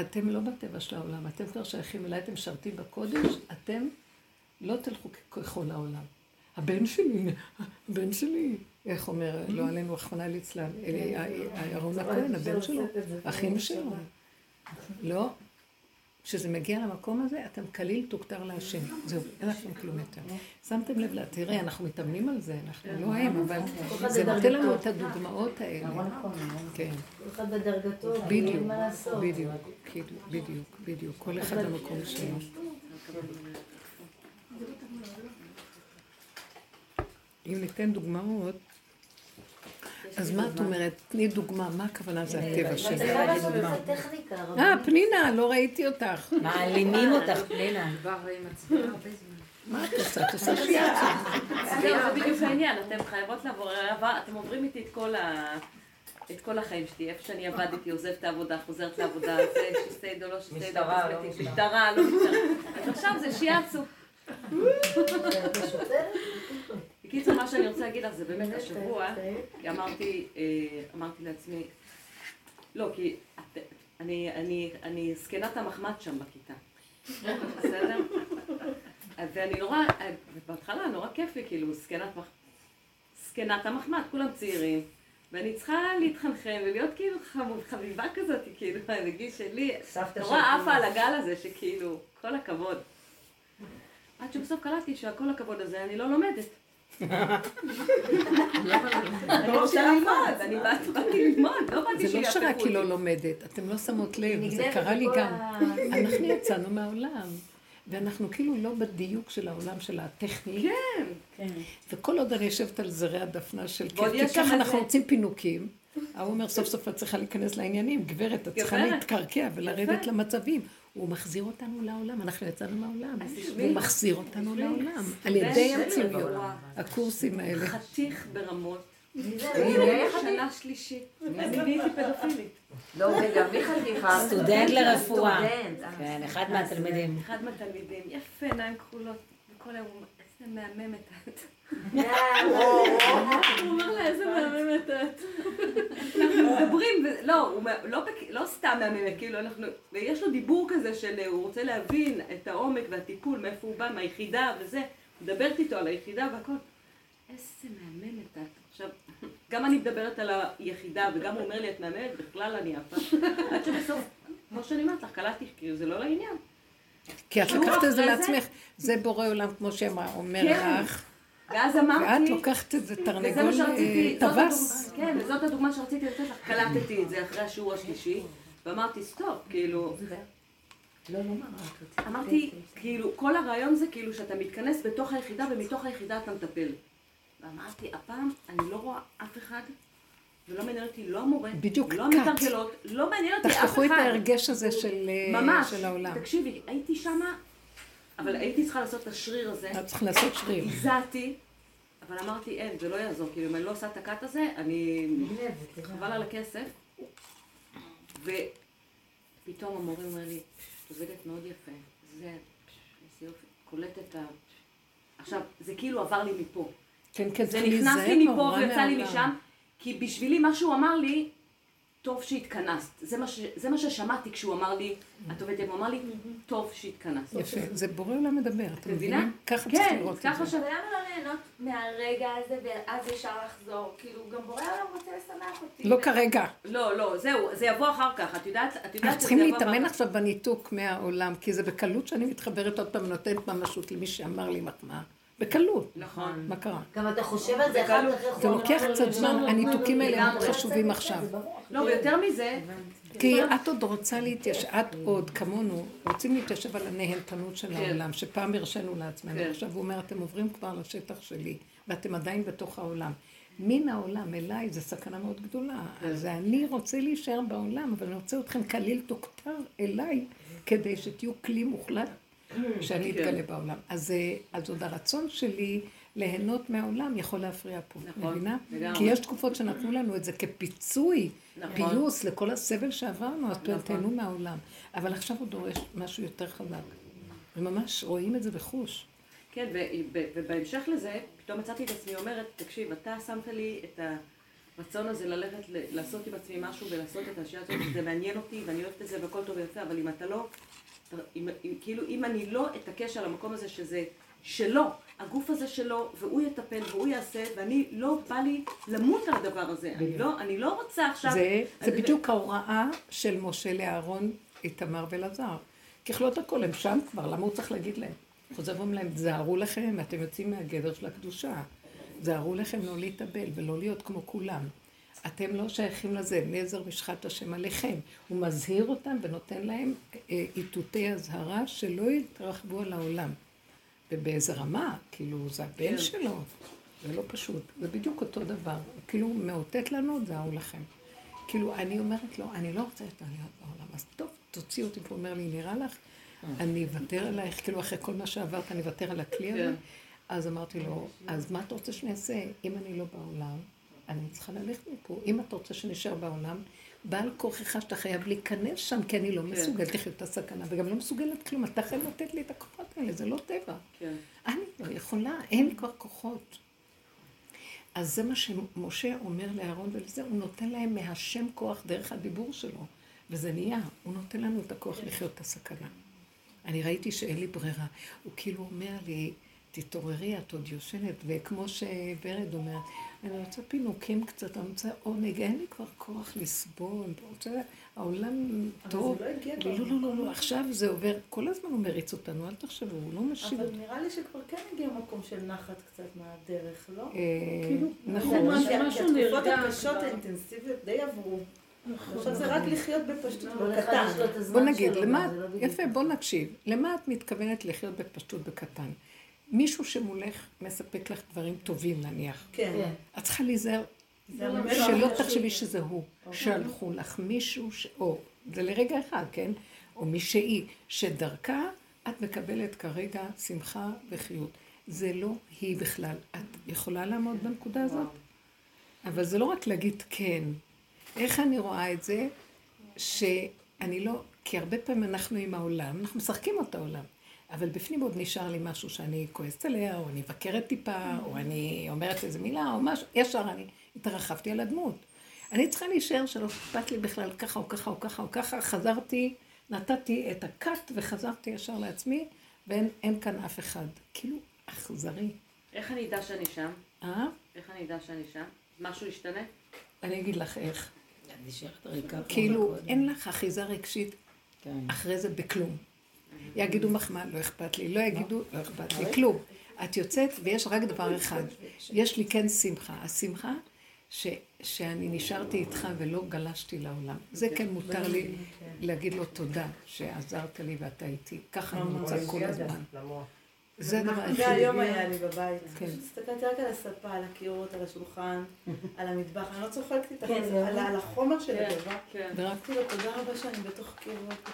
אתם לא בטבע של העולם, אתם כבר שייכים אליי, אתם משרתים בקודש, אתם לא תלכו ככל העולם. הבן שלי, הבן שלי, איך אומר, לא עלינו, רחמנא ליצלן, אלי- אהרון הכהן, הבן שלו, אחים שלו. לא. כשזה מגיע למקום הזה, אתם כליל תוכתר להשם. זהו, אין לכם כלום יותר. שמתם לב, תראה, אנחנו מתאמנים על זה, אנחנו לא הם, אבל זה נותן לנו את הדוגמאות האלה. כן, אחד בדרגתו. בדיוק, בדיוק, בדיוק, בדיוק, כל אחד במקום שלו. אם ניתן דוגמאות, אז מה את אומרת? תני דוגמה, מה הכוונה זה הטבע שלי? אה. פנינה, לא ראיתי אותך. מעלימים אותך, פנינה. מה את עושה? את עושה. זהו, <laughs> זה בדיוק העניין, אתם חייבות לעבור, אתם עוברים איתי את כל ה... את כל החיים שלי, איפה שאני עבדתי, עוזבת את העבודה, חוזרת לעבודה, <laughs> זה שיסטייד או לא שיסטייד, משטרה, לא משטרה. משטרה, לא משטרה. אז עכשיו זה שיאצו. <laughs> בקיצור, מה שאני רוצה להגיד לך זה באמת השבוע, כי אמרתי, אה, אמרתי לעצמי, לא, כי את- אני, אני, אני זקנת המחמד שם בכיתה, בסדר? ואני נורא, בהתחלה נורא כיף לי, כאילו, זקנת. זקנת המחמד, כולם צעירים, ואני צריכה להתחנחן ולהיות כאילו חמוד, חביבה כזאת, כאילו, בגיל שלי, נורא עפה על הגל הזה, שכאילו, כל הכבוד. עד שבסוף קלטתי שהכל הכבוד הזה, אני לא לומדת. אני רוצה ללמוד, אני באת- באתי ללמוד, לא באתי זה לא שרק היא לא. לומדת, אתם לא שמות לב, זה קרה לי גם. אנחנו יצאנו מהעולם, ואנחנו כאילו לא בדיוק של העולם של הטכני. כן. כן. וכל עוד אני יושבת על זרי הדפנה של כיף, כי ככה אנחנו רוצים פינוקים. ההוא אומר, סוף סוף את צריכה להיכנס לעניינים, גברת, את צריכה. להתקרקע ולרדת. למצבים. הוא מחזיר אותנו לעולם, אנחנו יצאנו מהעולם. הוא מחזיר אותנו. לעולם, על ידי ברורה. הקורסים האלה. חתיך ברמות. שנה שלישית. אני נהייתי פדופילית. לא, רגע, מי חתיכה? סטודנט לרפואה. סטודנט. אה. כן, אחד מהתלמידים. אחד מהתלמידים, יפה, עיניים כחולות. וכל היום, איזה מהממת את. הוא אומר לה, איזה את. אנחנו מדברים, לא, לא לא סתם מהמם, כאילו אנחנו, ויש לו דיבור כזה של אה, הוא רוצה להבין את העומק והטיפול, מאיפה הוא בא, מהיחידה וזה, מדברת איתו על היחידה והכל. איזה מהממת את. עכשיו, גם אני מדברת על היחידה, וגם הוא אומר לי את מהממת, בכלל אני עפה. עד שבסוף, כמו שאני אומרת לך, קלטתי, כאילו זה לא לעניין. כי את לקחת את זה לעצמך, זה בורא עולם, כמו שאומר כן. לך, ואז אמרתי... ואת לוקחת את זה וזה תרנגול מה שרציתי, אה, טווס. כן, וזאת הדוגמה שרציתי לתת לך, קלטתי את זה אחרי השיעור השלישי, ואמרתי, סטופ, כאילו, לא, לא. אמרתי, כאילו, כל הרעיון זה כאילו שאתה מתכנס בתוך היחידה, ומתוך היחידה אתה מטפל. ואמרתי, הפעם אני לא רואה אף אחד, ולא מעניין אותי לא המורה, בדיוק לא. המתרגלות, לא מעניין אותי אף אחד. תחתכו את ההרגש הזה של אה, ממש, של העולם. תקשיבי, הייתי שמה, אבל הייתי צריכה לעשות את השריר הזה, את צריכה לעשות שריר. הזעתי, אבל אמרתי, אין, זה לא יעזור, כאילו, אם אני לא עושה את הקאט הזה, אני... חבל על הכסף. ופתאום המורה אומר לי, את עובדת מאוד יפה, זה, איזה יופי, קולט את ה... עכשיו, זה כאילו עבר לי מפה. כן, כן, זה נכנס לי מפה ויצא לי. משם, כי בשבילי מה שהוא אמר לי, טוב שהתכנסת. זה מה, ש... זה מה ששמעתי כשהוא אמר לי, את עובדת, הוא אמר לי, טוב שהתכנסת. יפה, זה בורא עולם מדבר, אתם מבינה? ככה צריך כן, לראות את ככה זה. ש... למה לא ליהנות מהרגע הזה ואז ישר לחזור? כאילו, גם בורא העולם רוצה לשמח אותי. לא כרגע. לא, לא, זהו, זה יבוא אחר כך, את יודעת, את צריכים שזה יבוא אחר להתאמן כך. עכשיו בניתוק מהעולם, כי זה בקלות שאני מתחברת עוד פעם, נותנת ממשות למי שאמר לי מחמאה. בקלות. נכון. מה קרה? גם אתה חושב על זה אחר כך, זה לוקח אמר קצת זמן, לא, הניתוקים לא, האלה. מאוד חשובים עכשיו. לא, ויותר מזה, כי את עוד רוצה להתיישב, את עוד, כמונו, רוצים להתיישב על הנהנתנות של כן. העולם, שפעם הרשינו לעצמנו. כן. עכשיו הוא אומר, אתם עוברים כבר לשטח שלי, ואתם עדיין בתוך העולם. מן העולם אליי זה סכנה מאוד גדולה. כן. אז אני רוצה להישאר בעולם, אבל אני רוצה אתכם כליל תוכתר אליי, כדי שתהיו כלי מוחלט שאני כן. אתגלה בעולם. אז, אה, אז עוד הרצון שלי ליהנות מהעולם יכול להפריע פה, נכון, מבינה? לגמרי. כי יש תקופות שנתנו לנו את זה כפיצוי, נכון. פיוס לכל הסבל שעברנו, אז נכון. תהנו מהעולם. אבל עכשיו הוא דורש משהו יותר חזק. וממש רואים את זה בחוש. כן, ובהמשך לזה, פתאום מצאתי את עצמי אומרת, תקשיב, אתה שמת לי את הרצון הזה ללכת, לעשות עם עצמי משהו ולעשות את השעה הזאת, זה מעניין אותי ואני אוהבת את זה והכל טוב ויפה, אבל אם אתה לא, אם, אם, כאילו אם אני לא אתעקש על המקום הזה שזה שלו, הגוף הזה שלו, והוא יטפל והוא יעשה, ואני לא בא לי למות על הדבר הזה, אני לא, אני לא רוצה עכשיו... זה, זה בדיוק ההוראה של משה לאהרון, איתמר ואלעזר. ככלות הכל, הם שם כבר, למה הוא צריך להגיד להם? חוזר ואומר להם, זהרו לכם, אתם יוצאים מהגדר של הקדושה. זהרו לכם לא להתאבל ולא להיות כמו כולם. אתם לא שייכים לזה, נזר משחת השם עליכם. הוא מזהיר אותם ונותן להם אה, איתותי אזהרה שלא יתרחבו על העולם. ובאיזה רמה, כאילו, זה הבן כן. שלו. זה לא פשוט. זה בדיוק אותו דבר. כאילו מאותת לנו, זהו לכם. כאילו, אני אומרת לו, אני לא רוצה יותר להיות בעולם, אז טוב, תוציא אותי. הוא אומר לי, נראה לך, אני אוותר עלייך, כאילו, אחרי כל מה שעברת, אני אוותר על הכלי הזה. כן. אז אמרתי לו, אז מה אתה רוצה שאני אעשה? אם אני לא בעולם, אני צריכה ללכת מפה. אם אתה רוצה שנשאר בעולם, בעל כוחך שאתה חייב להיכנס שם, כי אני לא כן. מסוגלת לחיות את הסכנה, וגם לא מסוגלת כלום. אתה חייב לתת לי את הכוחות האלה, זה לא טבע. כן. אני לא יכולה, אין לי כבר כוחות. אז זה מה שמשה אומר לאהרון ולזה, הוא נותן להם מהשם כוח דרך הדיבור שלו, וזה נהיה, הוא נותן לנו את הכוח לחיות את הסכנה. אני ראיתי שאין לי ברירה. הוא כאילו אומר לי, תתעוררי, את עוד יושנת, וכמו שוורד אומר, אני רוצה פינוקים קצת, אני רוצה עונג, אין לי כבר כוח לסבול, אני רוצה, העולם טוב. זה לא הגיע לא, לא, לא, לא, עכשיו זה עובר, כל הזמן הוא מריץ אותנו, אל תחשבו, הוא לא משיב אבל נראה לי שכבר כן הגיע מקום של נחת קצת מהדרך, לא? אה, כאילו, נכון. משהו משהו התקופות נרגע הקשות. האינטנסיביות די עברו. עכשיו זה רק לחיות בפשטות בקטן. בוא נגיד, למה, זה לא יפה. בוא נקשיב. למה את מתכוונת לחיות בפשטות בקטן? מישהו שמולך מספק לך דברים טובים נניח. כן. כן. את צריכה להיזהר שלא. תחשבי שזה הוא. שלחו לך מישהו, ש... או, זה לרגע אחד, כן? או מישהי, שדרכה את מקבלת כרגע שמחה וחיות. זה לא היא בכלל. את יכולה לעמוד בנקודה הזאת? אבל זה לא רק להגיד כן. איך אני רואה את זה? שאני לא... כי הרבה פעמים אנחנו עם העולם, אנחנו משחקים אותה עולם. אבל בפנים עוד נשאר לי משהו שאני כועסת עליה, או אני מבקרת טיפה, או אני אומרת איזה מילה, או משהו, ישר אני התרחבתי על הדמות. אני צריכה להישאר שלא אכפת לי בכלל ככה או ככה או ככה או ככה. חזרתי, נתתי את הקאט וחזרתי ישר לעצמי, ואין אין כאן אף אחד. כאילו, אכזרי. איך אני אדע שאני שם? אה? איך אני אדע שאני שם? משהו ישתנה? אני אגיד לך איך. כאילו. אין לך אחיזה רגשית כן. אחרי זה בכלום. יגידו מחמאה, לא אכפת לי, לא יגידו, לא אכפת לי, כלום. את יוצאת ויש רק דבר אחד, יש לי כן שמחה. השמחה ש, שאני נשארתי איתך ולא גלשתי לעולם. זה כן מותר לי להגיד לו תודה שעזרת לי ואתה איתי. ככה אני רוצה כל הזמן. זה הדבר היחידי. זה היום היה לי בבית. כן. הסתכלתי רק על הספה, על הקירות, על השולחן, <laughs> על המטבח. אני לא צוחקת איתך כן, על זה, על- החומר של כן, הדבר. כן. ורק תודה רבה שאני בתוך קירות.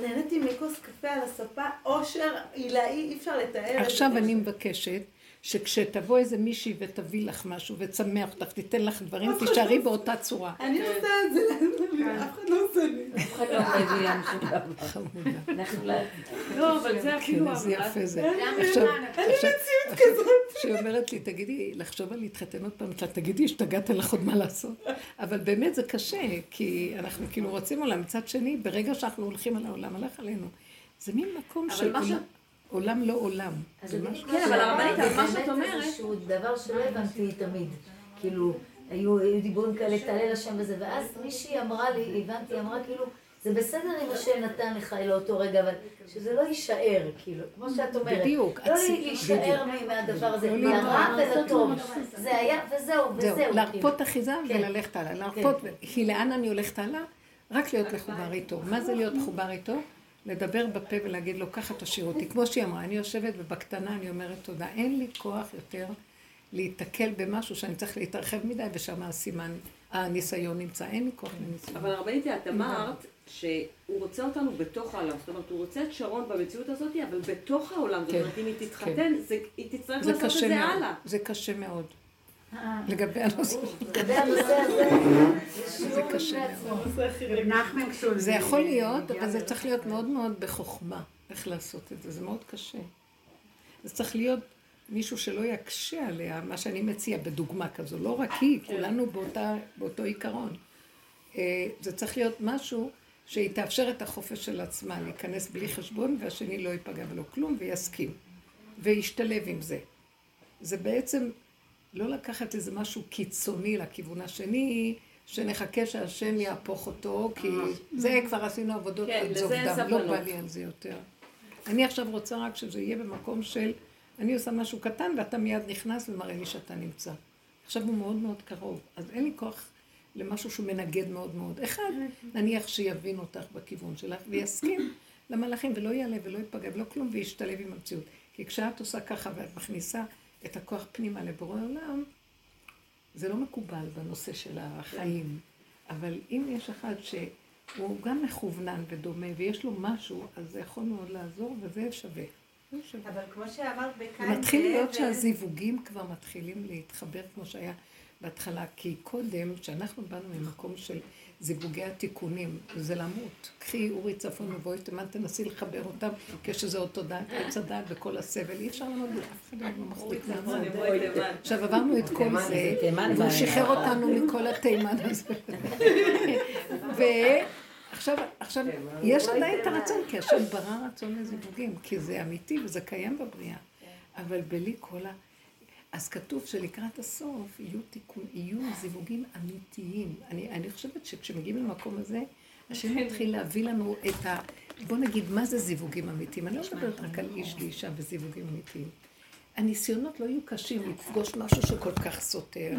נהניתי מכוס קפה על הספה, אושר עילאי, אי אפשר לתאר. עכשיו. אני מבקשת שכשתבוא איזה מישהי ותביא לך משהו ותשמח אותך, תיתן לך דברים, תישארי באותה צורה. אני עושה את זה, אף אחד לא עושה לי. אף אחד לא מביא שום דבר. חמודה. לא... לא, אבל זה כן, אפילו... איזה יפה זה. עכשיו, למען עכשיו, עכשיו, <laughs> שהיא אומרת לי, תגידי, לחשוב על להתחתן עוד פעם, תגידי, השתגעת לך עוד מה לעשות. אבל באמת זה קשה, כי אנחנו כאילו רוצים עולם. מצד שני, ברגע שאנחנו הולכים על העולם, הלך עלינו. זה מין מקום אבל של מה ש- עולם- עולם לא עולם. אז זה כן, אבל הרבנית, זה מה שאת אומרת- איזשהו דבר שלא הבנתי תמיד. כאילו, היו דיבורים כאלה, תעלה לשם וזה, ואז מישהי אמרה לי, הבנתי, אמרה כאילו, זה בסדר אם השם נתן לך לאותו רגע, אבל שזה לא יישאר, כאילו, כמו שאת אומרת. בדיוק, לא להישאר מהדבר הזה, לא להיפרד. ולטוב. זה היה, וזהו, וזהו. זהו, כאילו. להרפות אחיזה כן. וללכת הלאה. להרפות, כי לאן אני הולכת הלאה? רק להיות מחובר איתו. מה זה להיות מחובר איתו? לדבר בפה ולהגיד לו, ככה תשאיר אותי. כמו שהיא אמרה, אני יושבת ובקטנה אני אומרת תודה. אין לי כוח יותר להיתקל במשהו שאני צריך להתרחב מדי, ושם הסימן, הניסיון נמצא. אין לי כוח לניסיון. אבל הרבנית, את אמרת שהוא רוצה אותנו בתוך העולם. זאת אומרת, הוא רוצה את שרון במציאות הזאת, אבל בתוך העולם. זאת כן, אומרת, אם היא תתחתן, זה- היא תצטרך לעשות את זה מאוד. הלאה. זה קשה מאוד. לגבי הנושא. לגבי הנושא הזה, זה קשה יכול להיות, אבל זה צריך להיות. מאוד מאוד בחוכמה, איך לעשות את זה, זה מאוד קשה. זה צריך להיות מישהו שלא יקשה עליה, מה שאני מציע בדוגמה כזו, לא רק היא, כולנו באותה, באותו עיקרון. אה, זה צריך להיות משהו שהיא תאפשר את החופש של עצמה, להיכנס בלי חשבון, והשני לא ייפגע ולא כלום, ויסכים. וישתלב עם זה. זה בעצם לא לקחת איזה משהו קיצוני לכיוון השני, שנחכה שהשם יהפוך אותו, כי זה כבר עשינו עבודות כן, עד לזה זוב דם, לא. בא לי על זה יותר. אני עכשיו רוצה רק שזה יהיה במקום של, אני עושה משהו קטן ואתה מיד נכנס ומראה לי שאתה נמצא. עכשיו הוא מאוד מאוד קרוב, אז אין לי כוח למשהו שהוא מנגד מאוד מאוד. אחד, נניח שיבין אותך בכיוון שלך ויסכים למהלכים ולא יעלה ולא ייפגע ולא כלום וישתלב עם המציאות. כי כשאת עושה ככה ואת מכניסה את הכוח פנימה לבורא עולם, זה לא מקובל בנושא של החיים. אבל אם יש אחד שהוא גם מכוונן ודומה ויש לו משהו, אז זה יכול מאוד לעזור וזה שווה. אבל כמו שאמרת בקין מתחיל להיות והבל, שהזיווגים כבר מתחילים להתחבר כמו שהיה בהתחלה, כי קודם, כשאנחנו באנו ממקום של זיווגי התיקונים, זה למות. קחי אורי צפון ובואי תימן, תנסי לחבר אותם, כשזה אותו דעת, עץ הדעת וכל הסבל, אי אפשר לעמוד בזה, אף אחד לא מחזיק מעמד. עכשיו עברנו את כל זה, זה והוא. שחרר אותנו מכל התימן הזה. <laughs> ועכשיו, עכשיו, יש עדיין את הרצון, כי השם ברא רצון לזיווגים, כי זה אמיתי וזה קיים בבריאה. אבל בלי כל ה... אז כתוב שלקראת הסוף יהיו, תיקון, יהיו זיווגים אמיתיים. אני, אני חושבת שכשמגיעים למקום הזה, השם מתחיל להביא לנו את ה... בוא נגיד, מה זה זיווגים אמיתיים? אני לא מדברת רק על איש ואישה וזיווגים אמיתיים. הניסיונות לא יהיו קשים לפגוש משהו שכל כך סותר,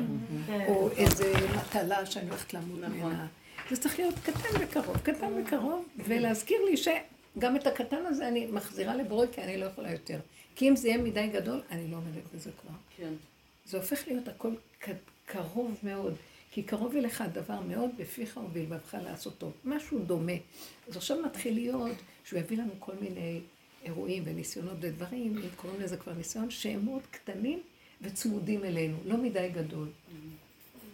או איזה מטלה שאני הולכת למות ממנה. זה צריך להיות קטן וקרוב, קטן וקרוב, ולהזכיר לי שגם את הקטן הזה אני מחזירה לבורא, כי אני לא יכולה יותר. כי אם זה יהיה מדי גדול, אני לא עומדת בזה כבר. כן. זה הופך להיות הכל קרוב מאוד. כי קרוב אליך הדבר מאוד בפיך ובלבבך לעשותו. משהו דומה. אז עכשיו מתחיל להיות שהוא יביא לנו כל מיני אירועים וניסיונות ודברים, אם קוראים לזה כבר ניסיון, שהם מאוד קטנים וצמודים אלינו, לא מדי גדול.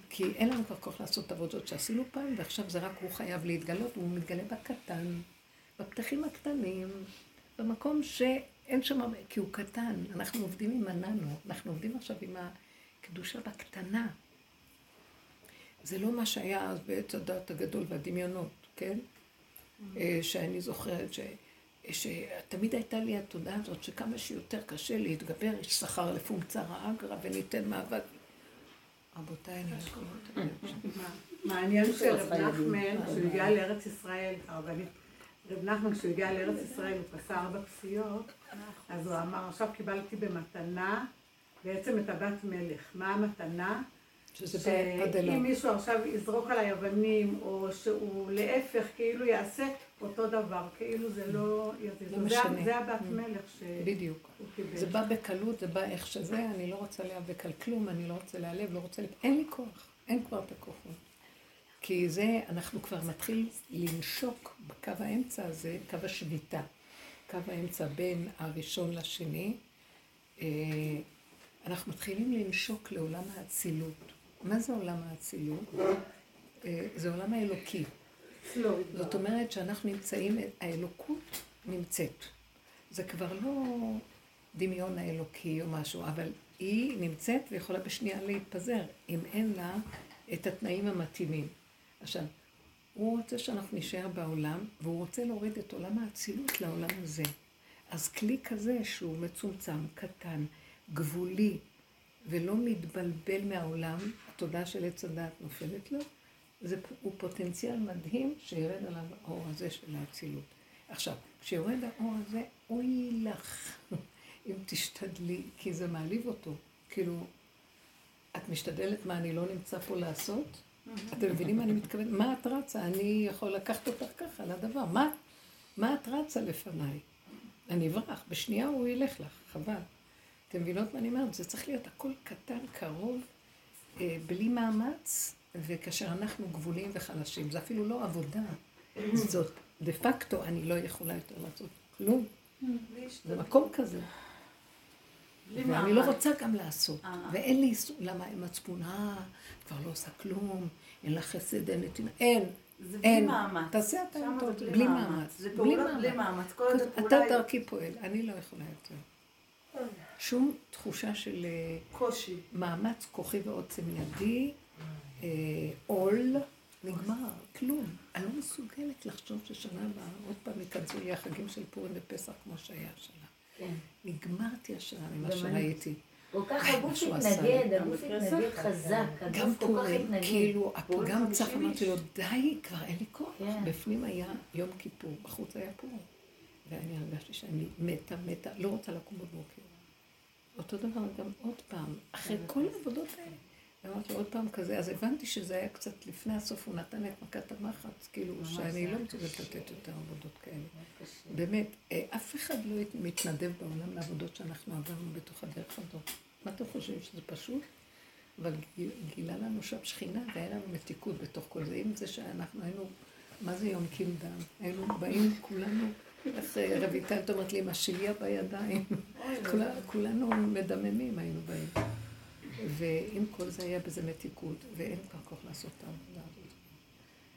כי אין לנו כבר כוח לעשות את העבודות שעשינו פעם, ועכשיו זה רק הוא חייב להתגלות, והוא מתגלה בקטן, בפתחים הקטנים, במקום שאין שם כי הוא קטן, אנחנו עובדים עם הננו, אנחנו עובדים עכשיו עם הקדושה בקטנה. זה לא מה שהיה אז בעץ הדת הגדול והדמיונות, כן? אה, שאני זוכרת ש... שתמיד הייתה לי התודעה הזאת שכמה שיותר קשה להתגבר, יש שכר לפונקציה האגרא וניתן מאבק. רבותיי, אני לא יכולה מעניין שרב נחמן, כשהוא הגיע לארץ ישראל, הרבנית, רב נחמן כשהוא הגיע לארץ ישראל, הוא פסע ארבע פסיעות, אז הוא אמר, עכשיו קיבלתי במתנה בעצם את הבת מלך. מה המתנה? שאם מישהו עכשיו יזרוק עליי אבנים, או שהוא להפך, כאילו יעשה אותו דבר, כאילו זה לא יזיז. לא משנה. זה הבת מלך שהוא בדיוק. קיבל. זה בא בקלות, זה בא איך שזה, אני לא רוצה להיאבק על כלום, אני לא רוצה להיעלב, לא רוצה... אין לי כוח, אין כבר את הכוחות. כי זה, אנחנו כבר נתחיל לנשוק בקו האמצע הזה, קו השביתה. קו האמצע בין הראשון לשני. אה, אנחנו מתחילים לנשוק לעולם האצילות. מה זה עולם האצילות? אה, זה עולם האלוקי. זאת אומרת שאנחנו נמצאים, האלוקות נמצאת. זה כבר לא דמיון האלוקי או משהו, אבל היא נמצאת ויכולה בשנייה להתפזר, אם אין לה את התנאים המתאימים. עכשיו, הוא רוצה שאנחנו נישאר בעולם, והוא רוצה להוריד את עולם האצילות לעולם הזה. אז כלי כזה שהוא מצומצם, קטן, גבולי, ולא מתבלבל מהעולם, התודעה של עץ הדעת נופלת לו, זה, הוא פוטנציאל מדהים שירד עליו האור הזה של האצילות. עכשיו, כשיורד האור הזה, אוי לך, <laughs> אם תשתדלי, כי זה מעליב אותו. כאילו, את משתדלת מה אני לא נמצא פה לעשות? אתם מבינים מה אני מתכוונת? מה את רצה? אני יכול לקחת אותך ככה לדבר. מה, מה את רצה לפניי? אני אברח, בשנייה הוא ילך לך, חבל. אתם מבינות מה אני אומרת? זה צריך להיות הכל קטן, קרוב, אה, בלי מאמץ, וכאשר אנחנו גבוליים וחלשים. זה אפילו לא עבודה. זאת, דה פקטו, אני לא יכולה יותר לעשות כלום. זה מקום כזה. ואני לא רוצה גם לעשות. ואין לי איסור, למה אין מצפון, אה, כבר לא עושה כלום, אין לה חסד, אין נתינה, אין. זה בלי. מאמץ. תעשה אתה אותו, בלי מאמץ. זה פעולה בלי מאמץ. אתה דרכי פועל, אני לא יכולה יותר. שום תחושה של אה, קושי. מאמץ כוחי ועוצם ידי, אה, עול, נגמר, כלום. אני לא מסוגלת לחשוב ששנה הבאה עוד פעם ייכנסו לי החגים של פורים ופסח כמו שהיה השנה. כן. נגמרתי השנה ממה. שראיתי. כל כך איי, הגוף התנגד. הגוף התנגד חזק, גם הגוף כל כך התנגד. כאילו, פורים גם חמישים צח אמרתי לו, די, כבר אין לי כוח. כן. בפנים היה יום כיפור, בחוץ היה פורים. ואני הרגשתי שאני מתה, מתה, לא רוצה לקום בבוקר. אותו דבר גם עוד פעם, אחרי כל העבודות האלה. אמרתי עוד פעם כזה, אז הבנתי שזה היה קצת לפני הסוף, הוא נתן את מכת המחץ, כאילו, שאני לא מסוגלת לתת יותר עבודות כאלה. באמת, אה, אף אחד לא מתנדב בעולם לעבודות שאנחנו עברנו בתוך הדרך הזאת. מה אתם חושבים שזה פשוט? אבל גיל- גילה לנו שם שכינה והיה לנו מתיקות בתוך כל זה. עם זה שאנחנו היינו, מה זה יונקים דם? היינו באים כולנו, איך אה, רויטל אומרת לי, עם השליה בידיים. כולה- כולנו מדממים היינו באים. ועם כל זה היה בזה מתיקות, ואין כבר כוח לעשות את העבודה הזאת.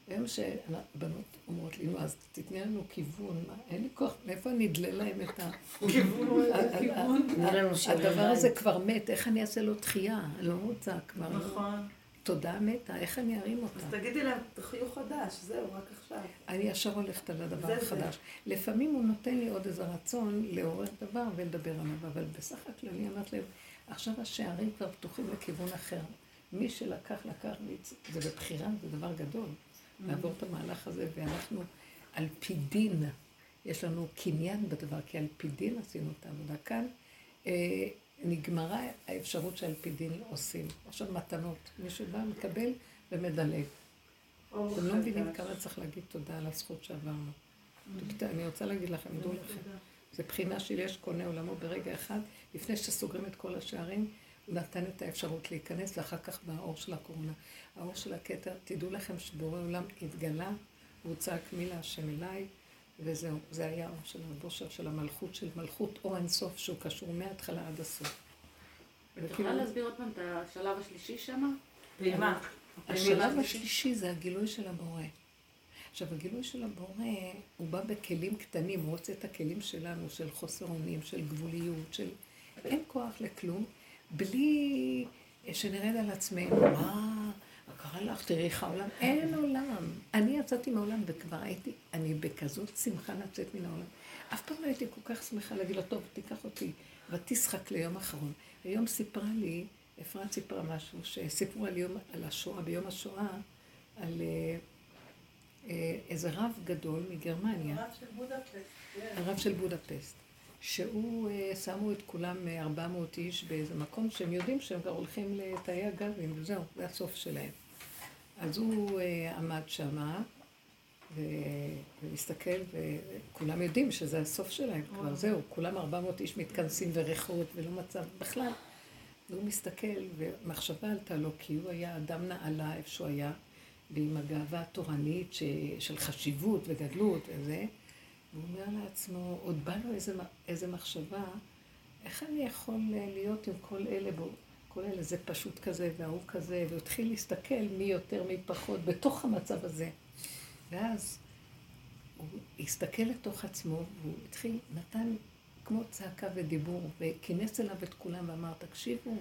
היום שהבנות אומרות לי, נו, אז תתני לנו כיוון, מה, אין לי כוח, מאיפה אני אדלה להם את ה... <laughs> כיוון. שיעורי הדבר. הזה כבר מת, איך אני אעשה לו דחייה? אני לא רוצה כבר. לא. נכון. תודעה מתה, איך אני ארים אז אותה? תגידי להם, תחיו חדש, זהו, רק עכשיו. אני ישר הולכת על הדבר. החדש. לפעמים הוא נותן לי עוד איזה רצון לעורר דבר ולדבר עליו, אבל בסך הכללי אמרת להם, עכשיו השערים כבר פתוחים לכיוון אחר. מי שלקח, לקח, זה בבחירה, זה דבר גדול. לעבור את המהלך הזה, ואנחנו על פי דין, יש לנו קניין בדבר, כי על פי דין עשינו את העבודה. כאן אה, נגמרה האפשרות שעל פי דין עושים. עכשיו מתנות, מי שבא מקבל ומדלג. אתם לא מבינים. כמה צריך להגיד תודה על הזכות שעברנו. אני רוצה להגיד לכם, דעו לכם, זה בחינה של יש קונה עולמו ברגע אחד, לפני שסוגרים את כל השערים, הוא נתן את האפשרות להיכנס, ואחר כך באור של הקורונה. האור של הכתר, תדעו לכם שבורא עולם התגלה, והוא צעק מי להשם אליי, וזהו, זה היה האור של הבושר של המלכות, של מלכות אור אינסוף, שהוא קשור מההתחלה עד הסוף. את יכולה להסביר עוד פעם את השלב השלישי שם? פעימה. השלב השלישי זה הגילוי של הבורא. עכשיו, הגילוי של הבורא, הוא בא בכלים קטנים, הוא רוצה את הכלים שלנו, של חוסר אונים, של גבוליות, של... אין כוח לכלום, בלי שנרד על עצמנו, מה, לקח הלך, תראי איך העולם, אין עולם. אני יצאתי מהעולם וכבר הייתי, אני בכזאת שמחה לצאת מן העולם. אף פעם לא הייתי כל כך שמחה להגיד לו, טוב, תיקח אותי, ותשחק ליום אחרון. היום סיפרה לי, אפרת סיפרה משהו, שסיפרו על, יום, על השואה, ביום השואה, על אה, אה, איזה רב גדול מגרמניה. הרב של בודפשט, כן. הרב של בודפסט. שהוא, אה, שמו את כולם 400 איש באיזה מקום שהם יודעים שהם כבר הולכים לתאי הגזים, וזהו, זה הסוף שלהם. אז הוא אה, עמד שמה, והסתכל, וכולם יודעים שזה הסוף שלהם כבר, זהו, כולם 400 איש מתכנסים וריחות ולא מצב בכלל. והוא מסתכל, ומחשבה עלתה לו, כי הוא היה אדם נעלה איפה שהוא היה, ועם הגאווה התורנית. של חשיבות וגדלות וזה, והוא אומר לעצמו, עוד בא לו איזה, איזה מחשבה, איך אני יכול להיות עם כל אלה, בו, כל אלה, זה פשוט כזה וההוא כזה, והוא התחיל להסתכל מי יותר מי פחות בתוך המצב הזה. ואז הוא הסתכל לתוך עצמו, והוא התחיל, נתן כמו צעקה ודיבור, וכינס אליו את כולם ואמר, תקשיבו,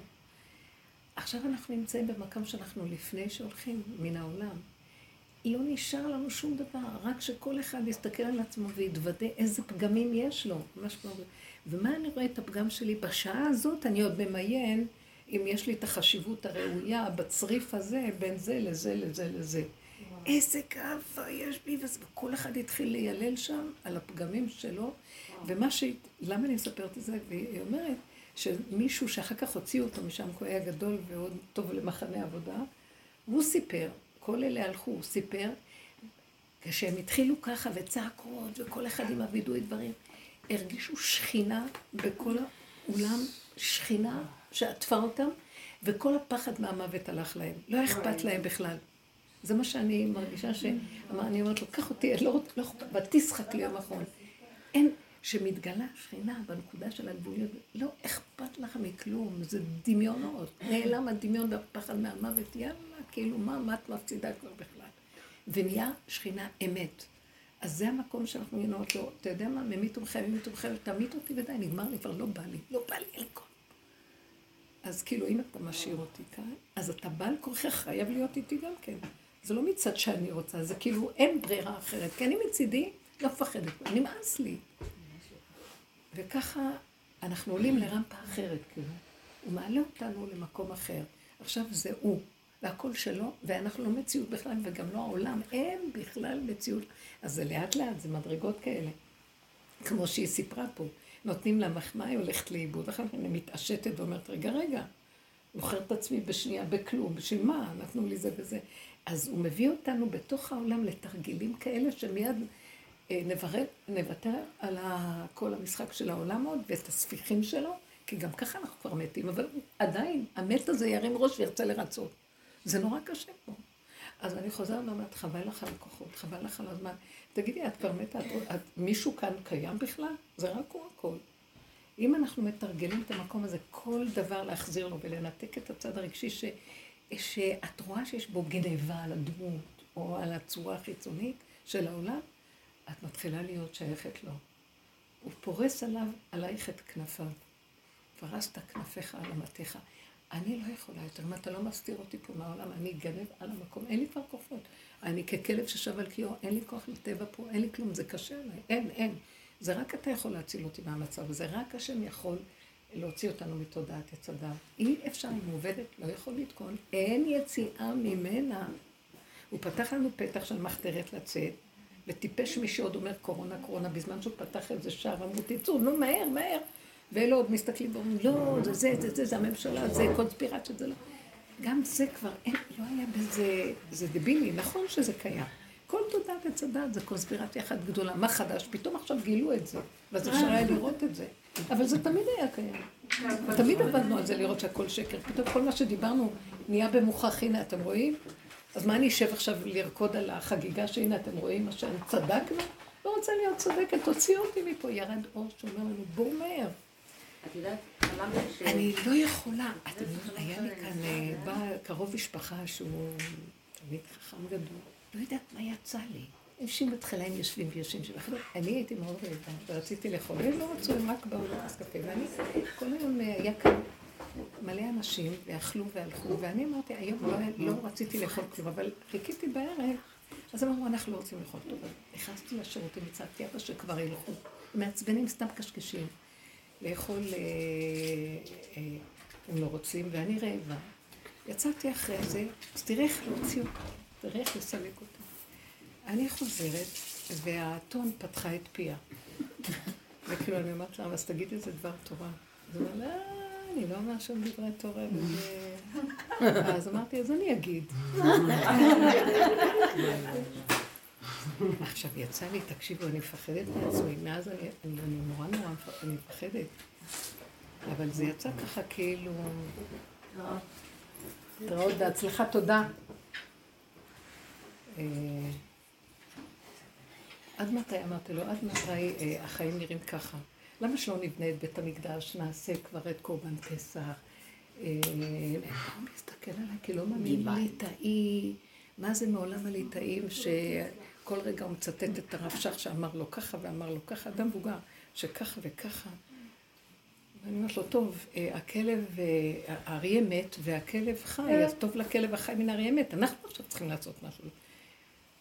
עכשיו אנחנו נמצאים במקום שאנחנו לפני שהולכים מן העולם. לא נשאר לנו שום דבר, רק שכל אחד יסתכל על עצמו ויתוודה איזה פגמים יש לו. ממש כמו... ומה אני רואה את הפגם שלי? בשעה הזאת אני עוד ממיין אם יש לי את החשיבות הראויה בצריף הזה, בין זה לזה לזה לזה. איזה גאווה יש בי, וכל אחד התחיל ליילל שם על הפגמים שלו, ומה ש... למה אני מספרת את זה? והיא אומרת שמישהו שאחר כך הוציאו אותו משם, כי הוא היה גדול ועוד טוב למחנה עבודה, הוא סיפר, כל אלה הלכו, הוא סיפר, כשהם התחילו ככה וצעקות, וכל אחד עם הווידוי דברים, הרגישו שכינה בכל האולם, שכינה שעטפה אותם, וכל הפחד מהמוות הלך להם. לא אכפת להם בכלל. זה מה שאני מרגישה ש... אני אומרת לו, קח אותי, לא לא אכפת, ותשחק לי יום אחרון. אין, שמתגלה שכינה בנקודה של הגבוליות, לא אכפת לך מכלום, זה דמיונות. נעלם הדמיון והפחד מהמוות, יאללה, כאילו, מה, מה את מפסידה כבר בכלל? ונהיה שכינה אמת. אז זה המקום שאנחנו אומרות לו, אתה יודע מה, ממית ומחייב, ממית ומחייב, תמית אותי ודי, נגמר לי, כבר לא בא לי, לא בא לי, אין כוח. אז כאילו, אם אתה משאיר אותי כאן, אז אתה בעל כוחך חייב להיות איתי גם כן. זה לא מצד שאני רוצה, זה כאילו אין ברירה אחרת. כי אני מצידי לא מפחדת, נמאס לי. וככה אנחנו עולים לרמפה אחרת, כאילו. הוא מעלה אותנו למקום אחר. עכשיו זה הוא, והכל שלו, ואנחנו לא מציאות בכלל, וגם לא העולם. אין בכלל מציאות. אז זה לאט לאט, זה מדרגות כאלה. כמו שהיא סיפרה פה. נותנים לה מחמאה, היא הולכת לאיבוד, ואחר כך אני מתעשתת ואומרת, רגע, רגע, מוכרת את עצמי בשנייה, בכלום, בשביל מה? נתנו לי זה וזה. אז הוא מביא אותנו בתוך העולם לתרגילים כאלה שמיד נברד, נוותר על כל המשחק של העולם עוד ואת הספיחים שלו, כי גם ככה אנחנו כבר מתים, אבל עדיין המת הזה ירים ראש וירצה לרצות. זה נורא קשה פה. אז אני חוזרת ואומרת, חבל לך על הכוחות, חבל לך על הזמן. תגידי, את כבר מתה, את, את, מישהו כאן קיים בכלל? זה רק הוא הכל. אם אנחנו מתרגלים את המקום הזה, כל דבר להחזיר לו ולנתק את הצד הרגשי, ש, שאת רואה שיש בו גנבה על הדמות, או על הצורה החיצונית של העולם, את מתחילה להיות שייכת לו. הוא פורס עליו, עלייך את כנפיו. פרסת כנפיך על אמתיך. אני לא יכולה יותר, אם אתה לא מסתיר אותי פה מהעולם, אני אגנב על המקום, אין לי כבר כוחות. אני ככלב ששב על קיאו, אין לי כוח לטבע פה, אין לי כלום, זה קשה עליי, אין, אין. זה רק אתה יכול להציל אותי מהמצב הזה, רק השם יכול להוציא אותנו מתודעת עץ הדת. אי אפשר, אם עובדת, לא יכול לתקון, אין יציאה ממנה. הוא פתח לנו פתח של מחתרת לצאת, וטיפש מי שעוד אומר קורונה, קורונה, בזמן שהוא פתח איזה שער, אמרו, תצאו, נו, מהר, מהר. ואלה עוד מסתכלים ואומרים, לא, זה זה, זה זה, זה הממשלה, זה קונספירציה, זה לא. גם זה כבר, אין, לא היה בזה, זה דבילי, נכון שזה קיים. כל תודעת עץ הדת זה קונספירציה אחת גדולה. מה חדש? פתאום עכשיו גילו את זה, ואז אפשר היה לראות את זה. אבל זה תמיד היה קיים. תמיד עבדנו על זה לראות שהכל שקר. פתאום כל מה שדיברנו נהיה במוכח, הנה, אתם רואים? אז מה אני אשב עכשיו לרקוד על החגיגה שהנה, אתם רואים מה שאני צדקנו? לא רוצה להיות צודקת, תוציא אותי מפה. ירד אור שאומר לנו, בואו מהר. את יודעת, אמרת ש... אני לא יכולה. אתם יודעים, היה לי כאן, אה, בא קרוב משפחה שהוא תמיד חכם גדול. לא יודעת מה יצא לי. אנשים בתחילה הם יושבים ויושבים שם. אני הייתי מאוד רעבה, ורציתי לאכול. הם לא רצו, הם רק באו לכוס קפה. ואני כל היום אה, היה כאן מלא אנשים, ואכלו והלכו, ואני אמרתי, היום לא, לא רציתי לאכול כלום, אבל חיכיתי בערב, אז אמרו, אנחנו לא רוצים לאכול טוב. נכנסתי לשירותים, הצעתי אבא שכבר ילכו. מעצבנים סתם קשקשים. לאכול, אה, אה, הם לא רוצים, ואני רעבה. יצאתי אחרי זה, אז תראה איך להוציא אותה, תראה איך לסלק אותה. אני חוזרת, והאתון פתחה את פיה. וכאילו אני אומרת לה, אז תגידי איזה דבר תורה. אז הוא אומר, לא, אני לא אומר שום דברי תורה. וזה... אז אמרתי, אז אני אגיד. עכשיו יצא לי, תקשיבו, אני מפחדת מעצמי, מאז אני, נורא נורא מפחדת. אבל זה יצא ככה כאילו... להתראות בהצלחה, תודה. אה, עד מתי, אמרתי לו, עד מתי אה, החיים נראים ככה? למה שלא נבנה את בית המקדש, נעשה כבר את קורבן פסח? אה, הוא מסתכל עליי, כי לא מאמין ליטאי. מה זה מעולם הליטאים שכל רגע הוא מצטט את הרב שך שאמר לו ככה ואמר לו ככה, אדם מבוגר, שככה וככה. ואני אומרת לו, טוב, אה, הכלב, אה, האריה מת והכלב חי, אז טוב לכלב החי מן האריה מת, אנחנו עכשיו צריכים לעשות משהו.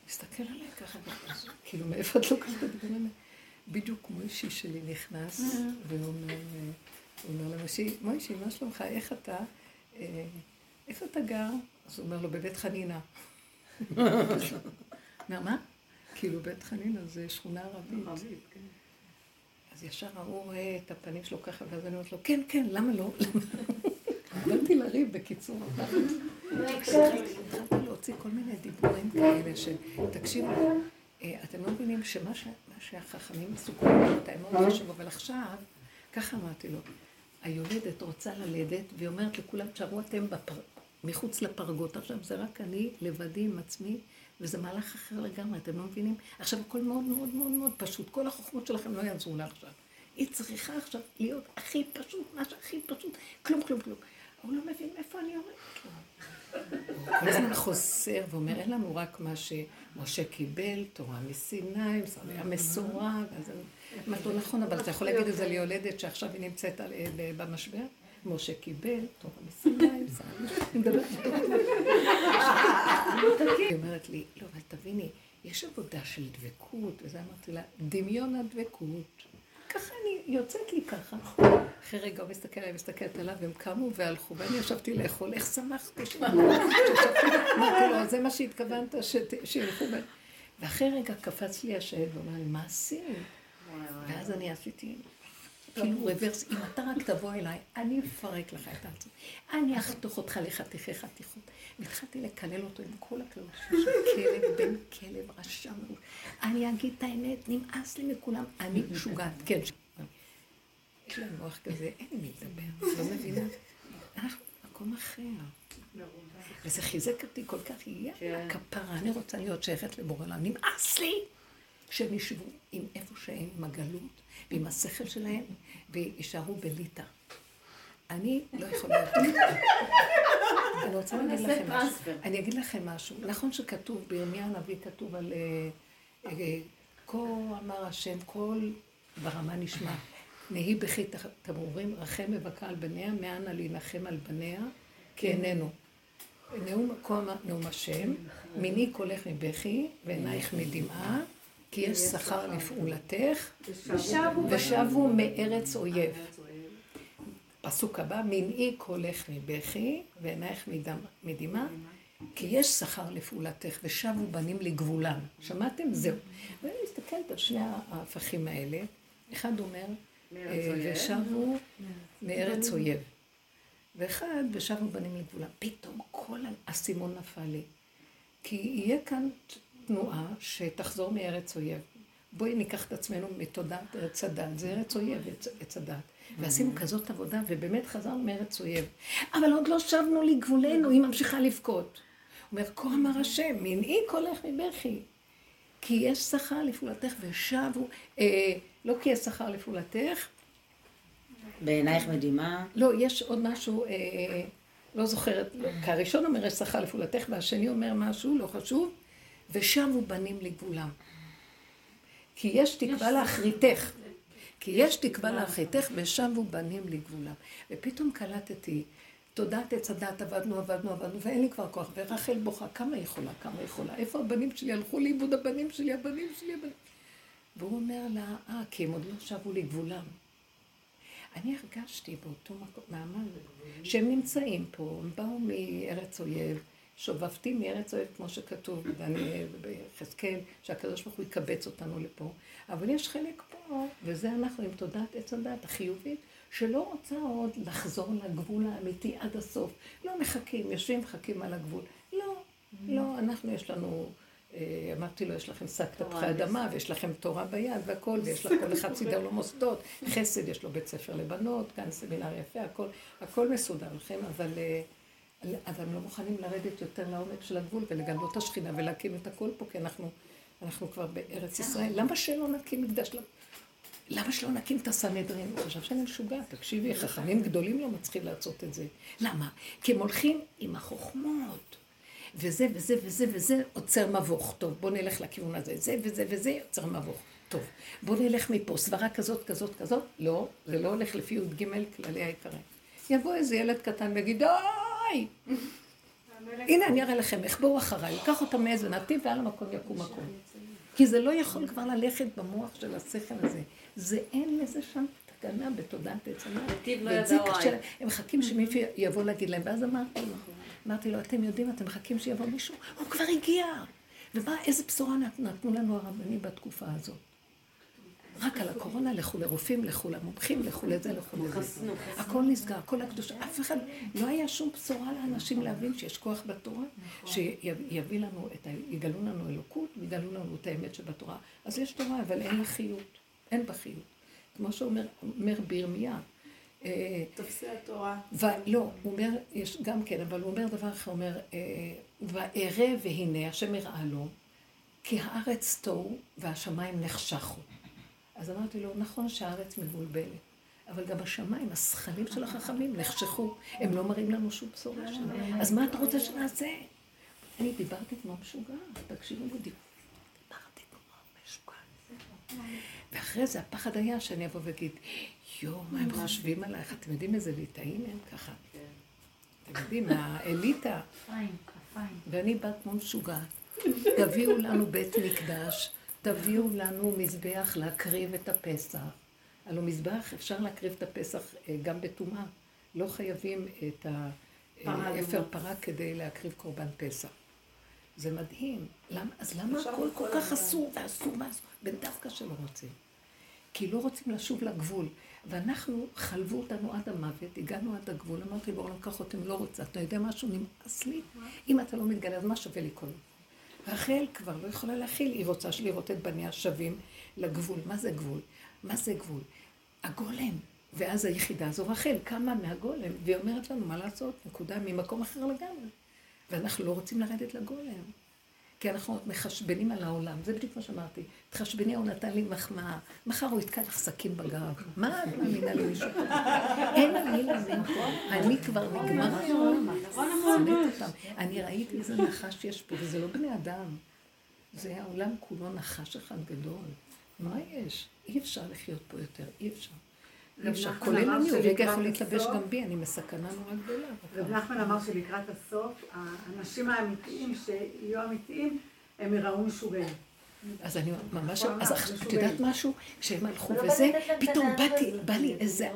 מסתכל עליי ככה, כאילו, מאיפה את לוקחת את האלה? בדיוק מוישי שלי נכנס, והוא אומר, הוא אומר למוישי, מוישי, מה שלומך, איך אתה, איפה אתה גר? אז הוא אומר לו, בבית חנינה. <laughs> אומר, מה? כאילו, בית חנינה זה שכונה ערבית. אז ישר ההוא רואה את הפנים שלו ככה, ואז אני אומרת לו, כן, כן, למה לא? באתי לריב, בקיצור. התחלתי <laughs> להוציא כל מיני דיבורים כאלה של, תקשיבו, אתם לא מבינים שמה שהחכמים עשו כל מיני, מאוד חשוב, אבל עכשיו, ככה אמרתי לו, היולדת רוצה ללדת, והיא אומרת לכולם, תשארו אתם מחוץ לפרגות, עכשיו זה רק אני לבדי עם עצמי, וזה מהלך אחר לגמרי, אתם לא מבינים? עכשיו הכל מאוד מאוד מאוד מאוד פשוט, כל החוכמות שלכם לא יעזרו לה עכשיו. היא צריכה עכשיו להיות הכי פשוט, מה שהכי פשוט, כלום כלום כלום. הוא לא מבין איפה אני יורדת לו. כל הזמן חוסר ואומר, אין לנו רק מה שמשה קיבל, תורה מסיני, היה מסורה, ואז אמרתי לו, נכון, אבל אתה יכול להגיד את זה ליולדת שעכשיו היא נמצאת במשבר? משה קיבל, תורה מסיני, אני מדברת. היא אומרת לי, לא, אבל תביני, יש עבודה של דבקות, וזה אמרתי לה, דמיון הדבקות. ככה אני, יוצאת לי ככה. אחרי רגע הוא מסתכל עליי, מסתכלת עליו, והם קמו והלכו, ואני ישבתי לאכול, איך שמחתי אמרתי לו, זה מה שהתכוונת, שילכו. ואחרי רגע קפץ לי השד, ואומר לי, מה עשינו? ואז אני עשיתי, כאילו רוורס, אם אתה רק תבוא אליי, אני אפרק לך את העצמי. אני אחתוך אותך לחתיכי חתיכות. והתחלתי לקלל אותו עם כל הכללות של כלב בן כלב רשע מאוד. אני אגיד את האמת, נמאס לי מכולם. אני משוגעת, כן. יש להם מוח כזה, אין מי לדבר, לא מבינה. אנחנו במקום אחר. וזה חיזק אותי כל כך, יאללה, כפרה, אני רוצה להיות שייכת לבורא עולם. נמאס לי שהם ישבו עם איפה שהם, עם הגלות, ועם השכל שלהם, ויישארו בליטא. אני לא יכולה יותר. <laughs> אני רוצה להגיד לכם משהו. אני אגיד לכם משהו. נכון שכתוב, בירמיה הנביא כתוב על כה אמר השם, קול ברמה נשמע. נהי בכי תמרורים, רחם מבכה על בניה, מאנה להנחם על בניה, כי איננו. נאום כה אמר נאום השם, מיני קולך מבכי, ועינייך מדמעה. כי יש שכר לפעולתך, ושבו מארץ אויב. פסוק הבא, מנעי קולך מבכי, ועינייך מדמעה, כי יש שכר לפעולתך, ושבו בנים לגבולם. שמעתם? זהו. ואני מסתכלת על שני ההפכים האלה, אחד אומר, ושבו מארץ אויב. ואחד, ושבו בנים לגבולם. פתאום כל האסימון נפל לי. כי יהיה כאן תנועה שתחזור מארץ אויב. בואי ניקח את עצמנו מתודעת ארץ הדת, זה ארץ אויב, עץ הדת. ועשינו כזאת עבודה, ובאמת חזרנו מארץ אויב. אבל עוד לא שבנו לגבולנו, היא ממשיכה לבכות. אומר, כה אמר השם, מנעי קולך מבכי. כי יש שכר לפעולתך ושבו, אה, לא כי יש שכר לפעולתך. בעינייך מדהימה. לא, יש עוד משהו, אה, לא זוכרת, לא, כי הראשון אומר יש שכר לפעולתך, והשני אומר משהו, לא חשוב. ושבו בנים לגבולם. כי יש תקווה לאחריתך. כי יש תקווה לאחריתך ושבו בנים לגבולם. ופתאום קלטתי תודעת עץ הדת, עבדנו, עבדנו, עבדנו, ואין לי כבר כוח. ורחל בוכה, כמה יכולה, כמה יכולה? איפה הבנים שלי? הלכו לאיבוד הבנים שלי, הבנים שלי, הבנים. והוא אומר לה, אה, כי הם עוד לא שבו לגבולם. אני הרגשתי באותו מקום, מעמד, שהם נמצאים פה, הם באו מארץ אויב, שובבתי מארץ אויב, כמו שכתוב בדניאל וביחזקאל, שהקדוש ברוך הוא יקבץ אותנו לפה. אבל יש חלק פה, וזה אנחנו עם תודעת עץ הדת החיובית, שלא רוצה עוד לחזור לגבול האמיתי עד הסוף. לא מחכים, יושבים, מחכים על הגבול. לא, לא, אנחנו יש לנו... אה, אמרתי לו, יש לכם שק תפוחי אדמה, ויש לכם תורה ביד והכל, ויש לך כל אחד סידר לו מוסדות, חסד, יש לו בית ספר לבנות, כאן סמינר יפה, הכל, הכל מסודר לכם, אבל, אה, אבל הם לא מוכנים לרדת יותר לעומק של הגבול ולגלות את השכינה ולהקים את הכל פה, כי אנחנו, אנחנו כבר בארץ ישראל. למה שלא נקים מקדש? למה שלא נקים את הסנהדרין? הוא חשב שאני משוגע, תקשיבי, חכמים גדולים לא מצליחים לעשות את זה. למה? כי הם הולכים עם החוכמות. וזה וזה וזה וזה עוצר מבוך. טוב, בוא נלך לכיוון הזה. זה וזה וזה עוצר מבוך. טוב, בוא נלך מפה. סברה כזאת, כזאת, כזאת. לא, זה לא הולך לפי י"ג כללי העיקרים. יבוא איזה ילד קטן ויגיד, די! הנה, אני אראה לכם איך בואו אחריי. ייקח אותם מאיזה נתיב ועל המקום יקום מקום. כי זה לא יכול כבר ללכת במוח של השכל הזה. זה אין לזה שם תקנה בתודעת עץ הדת. נתיב לא ידעו הם מחכים שמישהו יבוא להגיד להם, ואז אמרתי לו, אמרתי לו, אתם יודעים, אתם מחכים שיבוא מישהו? הוא כבר הגיע. ומה, איזה בשורה נתנו לנו הרבנים בתקופה הזאת? רק על הקורונה, לכו לרופאים, לכו למומחים, לכו לזה, לכו לזה. הכל נסגר, הכל הקדוש. אף אחד, לא היה שום בשורה לאנשים להבין שיש כוח בתורה, שיביא לנו את ה... יגלו לנו אלוקות, ויגלו לנו את האמת שבתורה. אז יש תורה, אבל אין לה חיות. אין בה חיות. כמו שאומר בירמיה. אה, תופסי התורה. לא, הוא אומר, יש גם כן, אבל הוא אומר דבר אחר, הוא אומר, אה, וארא והנה, השם הראה לו, כי הארץ תוהו והשמיים נחשכו. אז אמרתי לו, נכון שהארץ מבולבלת, אבל גם השמיים, השכלים של החכמים נחשכו, הם לא מראים לנו שום בשורה שלנו. אז מה אתה רוצה שנעשה? אני דיברתי כמו משוגע, תקשיבו לי, דיברתי כמו משוגע. ואחרי זה הפחד היה שאני אבוא ואגיד, יואו, מה הם חושבים עלייך? אתם יודעים איזה ליטאים הם ככה? אתם יודעים, האליטה. ואני באה כמו משוגעת. תביאו לנו בית מקדש, תביאו לנו מזבח להקריב את הפסח. הלוא מזבח אפשר להקריב את הפסח אה, גם בטומאה. לא חייבים את האפר פרה כדי להקריב קורבן פסח. זה מדהים. למה, אז למה הכל כל כך אסור ואסור ואסור? ודווקא שלא רוצים. כי לא רוצים לשוב לגבול. ואנחנו, חלבו אותנו עד המוות, הגענו עד הגבול, אמרתי בעולם ככה אתם לא רוצה, אתה יודע משהו, נמאס לי, אם אתה לא מתגלה, אז מה שווה לי כל רחל כבר לא יכולה להכיל, היא רוצה לראות את בניה שווים לגבול. מה זה גבול? מה זה גבול? הגולם. ואז היחידה הזו, רחל, קמה מהגולם, והיא אומרת לנו מה לעשות, נקודה, ממקום אחר לגמרי. ואנחנו לא רוצים לרדת לגולם. כי אנחנו מחשבנים על העולם, זה בדיוק מה שאמרתי. תחשבני, הוא נתן לי מחמאה, מחר הוא יתקע לך סכין בגב. מה את מאמינה למישהו? אין על מי להאמין. אני כבר נגמר. אני ראיתי איזה נחש יש פה, וזה לא בני אדם. זה העולם כולו נחש אחד גדול. מה יש? אי אפשר לחיות פה יותר, אי אפשר. אי אפשר, כולל אני, הוא רגע יכול להתלבש גם בי, אני מסכנה נורא גדולה. רב נחמן אמר שלקראת הסוף, האנשים האמיתיים שיהיו אמיתיים, הם יראו משוגעים. אז אני ממש, אז את יודעת משהו? כשהם הלכו וזה, פתאום באתי, בא לי איזה,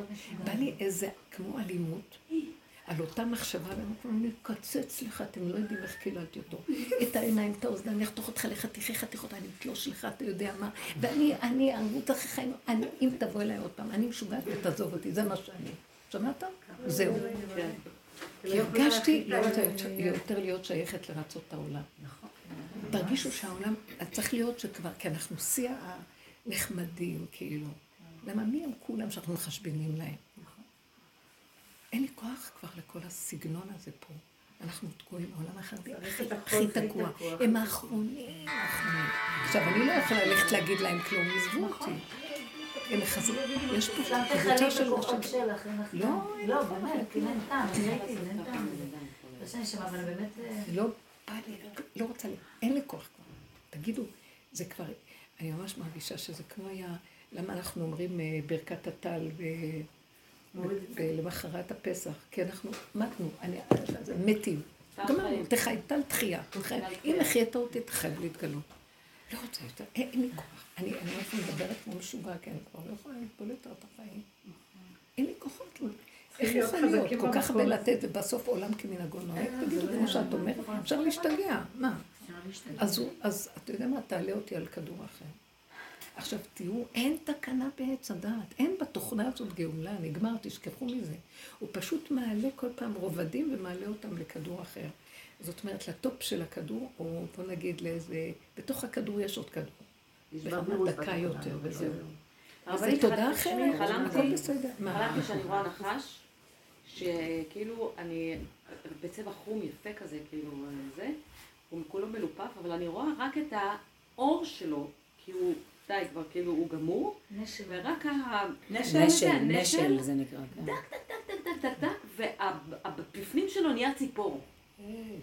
בא לי איזה, כמו אלימות. על אותה מחשבה, ואני מקצץ לך, אתם לא יודעים איך קיללתי אותו. את העיניים, את האוזניים, אני אחתוך אותך לחתיכי חתיכות, אני אתלוש לך, אתה יודע מה. ואני, אני, אחריך, אני, אם תבוא אליי עוד פעם, אני משוגעת ותעזוב אותי, זה מה שאני. שמעת? זהו. כי הרגשתי לא רוצה יותר להיות שייכת לרצות את העולם. תרגישו שהעולם, צריך להיות שכבר, כי אנחנו שיא הנחמדים, כאילו. למה מי הם כולם שאנחנו מחשבנים להם? אין לי כוח כבר לכל הסגנון הזה פה. אנחנו תקועים בעולם החרדי, הכי תקוע. הם האחרונים, האחרונים. עכשיו, אני לא יכולה ללכת להגיד להם כלום, עזבו אותי. הם מחזרים, יש פה קבוצה של נשים. לא, לא, באמת, כאילו אין טעם, ראיתי אין טעם. לא שאני שמה, אבל באמת... אה, לא בא לי, לא רוצה לי, אין לי כוח כבר. תגידו, זה כבר, אני ממש מרגישה שזה כמו היה, למה אנחנו אומרים אה, ברכת הטל ולמחרת הפסח, כי אנחנו מתנו, אני, מתים. גמרנו, תחי, טל תחייה. אם החיית אותי, תחייב להתגלות. לא רוצה יותר, אין אין לי כוח. אני אני יכולה מדברת כמו משוגע, כי אני כבר לא יכולה יותר את החיים. אין לי כוחות. איך יכול להיות? כל כך הרבה לתת, ובסוף עולם כמנהגו נוהג? תגידו, כמו שאת אומרת, אפשר להשתגע. מה? אז אתה יודע מה? תעלה אותי על כדור אחר. עכשיו תראו, אין תקנה בעץ הדעת, אין בתוכנה הזאת גאולה, נגמר, תשכחו מזה. הוא פשוט מעלה כל פעם רובדים ומעלה אותם לכדור אחר. זאת אומרת, לטופ של הכדור, או בוא נגיד לאיזה, בתוך הכדור יש עוד כדור. ברמה דקה יותר, וזהו. אז זה תודה אחרת, חלמתי- הכל בסדר. חלמתי שאני רואה נחש, שכאילו אני, בצבע חום יפה כזה, כאילו זה, הוא כולו מלופף, אבל אני רואה רק את האור שלו, כי הוא, די, כבר כאילו הוא גמור, ורק ה... נשל, נשל זה נקרא. כן. טק, טק, טק, טק, טק, טק, והבפנים שלו נהיה ציפור.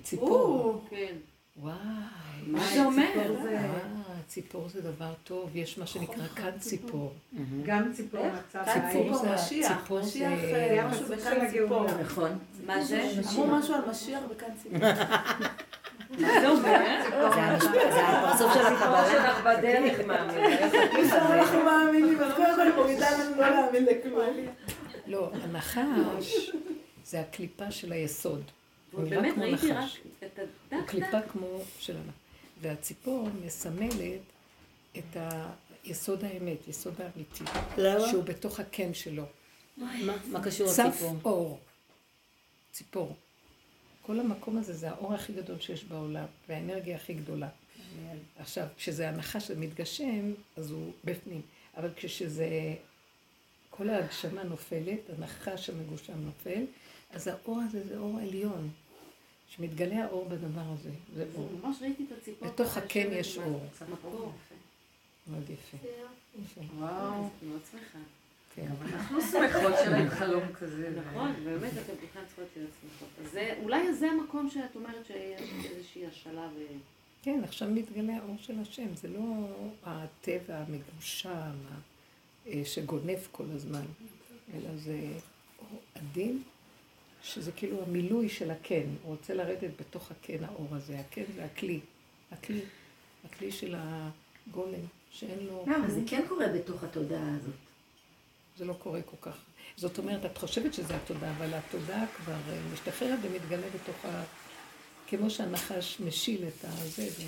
ציפור. כן. וואי. מה זה אומר? אה, ציפור זה דבר טוב, יש מה שנקרא כאן ציפור. גם ציפור מצב ציפור זה, משיח, ציפור זה, אה, משהו בכאן. ציפור. נכון. מה זה? אמרו משהו על משיח וכאן ציפור. <laughs> זה הפרצוף של הקבלה. שלך בדרך, אנחנו מאמינים, אז קודם כל היא מורידה לנו לא להאמין לכלום. לא, הנחש זה הקליפה של היסוד. הוא נראה כמו נחש. הוא קליפה כמו של הנחש. והציפור מסמלת את היסוד האמת, יסוד האמיתי. למה? שהוא בתוך הקן שלו. מה מה קשור צף לציפור? אור. ציפור. כל המקום הזה זה האור הכי גדול שיש בעולם, והאנרגיה הכי גדולה. עכשיו, כשזה הנחש שמתגשם, אז הוא בפנים. אבל כשזה, כל ההגשמה נופלת, הנחש המגושם נופל, אז האור הזה זה אור עליון. שמתגלה האור בדבר הזה, זה אור. ממש ראיתי את הציפור. בתוך הקן יש אור. מאוד יפה. יפה. וואו. מאוד שמחה. כן. אנחנו שמחות שלהם חלום כזה. נכון, באמת, אתם בכלל צריכות להיות שמחות. אולי זה המקום שאת אומרת שיש איזושהי השאלה ו... כן, עכשיו מתגלה האור של השם, זה לא הטבע המגושם אה, שגונב כל הזמן, אלא זה אור עדין, שזה כאילו המילוי של הקן, הוא רוצה לרדת בתוך הקן האור הזה, הקן זה הכלי, הכלי, הכלי של הגולם, שאין לו, למה? זה כן קורה בתוך התודעה הזאת. זה לא קורה כל כך. זאת אומרת, את חושבת שזה התודעה, אבל התודעה כבר אה, משתחררת ומתגלה בתוך ה... כמו שהנחש משיל את הזה, ו...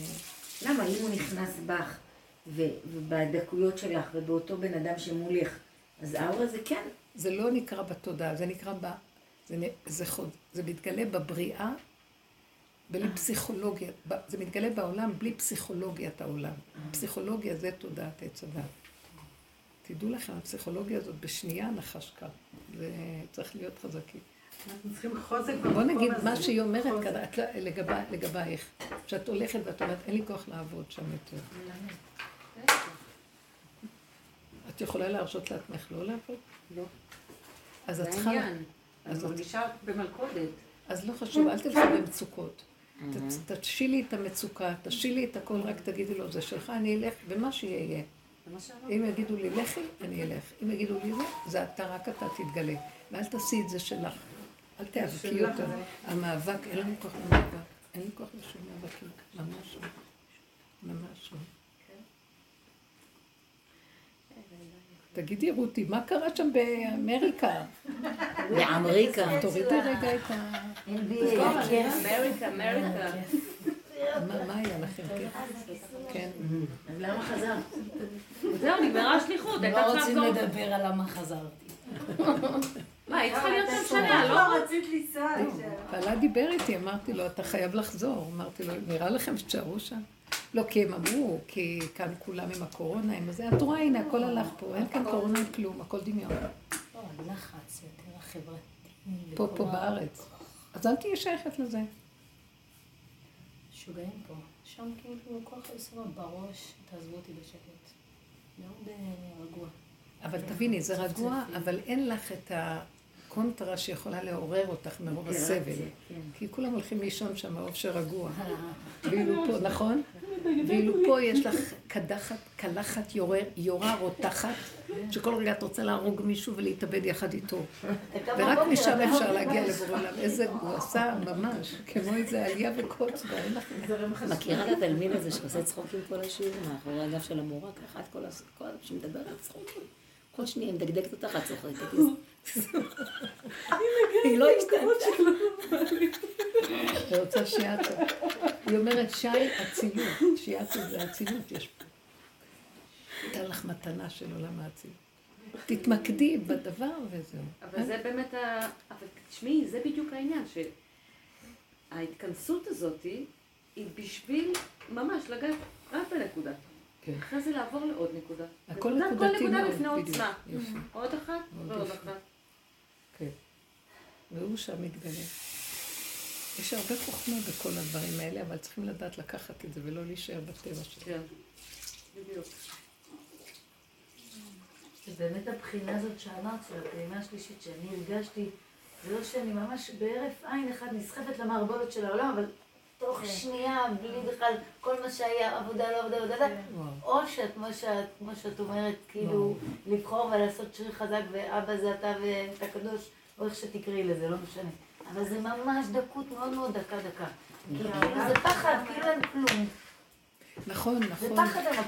למה? אם הוא נכנס בך, ו- ובדקויות שלך, ובאותו בן אדם שמולך, אז האור הזה כן. זה לא נקרא בתודעה, זה נקרא ב... זה, זה, חוד, זה מתגלה בבריאה, בלי פסיכולוגיה. זה מתגלה בעולם בלי פסיכולוגיית העולם. פסיכולוגיה זה תודעת עץ הדת. תדעו לכם, הפסיכולוגיה הזאת בשנייה נחש קר. זה צריך להיות חזקים. אנחנו צריכים חוזק במקום בוא הזה. נגיד מה שהיא אומרת. כאן, לא- לגבי- לגבייך. שאת הולכת ואת אומרת, אין לי כוח לעבוד שם יותר. את יכולה להרשות לעצמך לא לעבוד? לא. אז את צריכה... אני מרגישה במלכודת. אז לא חשוב, אל תלכי במצוקות. ת- תשילי את המצוקה, תשילי את הכל, רק תגידי לו, זה שלך, אני אלך, ומה שיהיה אם יגידו לי לכי, אני אלך. אם יגידו לי זה, זה אתה, רק אתה תתגלה. ואל תעשי את זה שלך. אל תיאבקי. זה. המאבק, אין לי כוח למאבק. אין לי כוח לשום מאבקים. ממש לא. ממש לא. תגידי, רותי, מה קרה שם באמריקה? <laughs> באמריקה. תורידי רגע את ה... <laughs> אמריקה, אמריקה. מה היה לכם? כן. כן. אז למה חזרת? זהו, נגמרה השליחות, לא רוצים. לדבר על למה חזרתי. <laughs> מה, היא צריכה להיות שם שנה, לא? לא רצית לנסוע. בעלה דיבר איתי, אמרתי לו, אתה חייב לחזור. אמרתי לו, נראה לכם שתשארו שם? לא, כי הם אמרו, כי כאן כולם עם הקורונה, עם הזה. את רואה, הנה, הכל הלך פה, אין כאן קורונה, אין כלום, הכל דמיון. לא, הלחץ יותר החברתי. פה, פה בארץ. אז אל תהיי שייכת לזה. משוגעים פה. שם כאילו כל עושה לו בראש, תעזבו אותי בשקט. מאוד אה, רגוע. אבל תביני, זה רגוע, אבל אין לך את קונטרה שיכולה לעורר אותך מרוב הסבל. כי כולם הולכים לישון שם, עוף רגוע. ואילו פה, נכון? ואילו פה יש לך קדחת, קלחת יורה- רותחת, שכל רגע את רוצה להרוג מישהו ולהתאבד יחד איתו. ורק משם אפשר להגיע לבורא עולם. איזה, הוא עשה ממש, כמו איזה עלייה וקוץ בה, אין לך... מכירה את התלמיד הזה שעושה צחוקים כל השיעור מאחורי הגב של המורה, ככה את כל. כל שמדבר על צחוקים. כל שנייה היא מדגדגת אותך, את צוחקת. <laughs> היא לא השתנתה. היא רוצה שיאצו. היא אומרת, שי אצילות. שיאצו זה אצילות, יש פה. ניתן לך מתנה של עולם האצילות. תתמקדי בדבר וזהו. אבל זה באמת ה... אבל תשמעי, זה בדיוק העניין, שההתכנסות הזאת היא בשביל ממש לגעת רק בנקודה. כן. אחרי זה לעבור לעוד נקודה. הכל נקודתי כל נקודה מאוד, בפני בדיוק. עוצמה. עוד אחת מאוד ועוד. אחת. כן. והוא שם מתגלה. יש הרבה חוכמה בכל הדברים האלה, אבל צריכים לדעת לקחת את זה ולא להישאר בטבע שלו. כן, בדיוק. זה באמת הבחינה הזאת שאמרת, של הפעימה השלישית, שאני הרגשתי, זה לא שאני ממש בהרף עין אחד נסחפת למערבולת של העולם, אבל תוך שנייה, בלי בכלל, כל מה שהיה, עבודה, לא עבודה, עבודה, וואו. או שאת, כמו שאת, כמו שאת אומרת, כאילו, לבחור ולעשות שריר חזק, ואבא זה אתה ואתה קדוש, או איך שתקראי לזה, לא משנה. אבל זה ממש דקות מאוד מאוד דקה דקה. כאילו, זה פחד, כאילו אין כלום. נכון, נכון.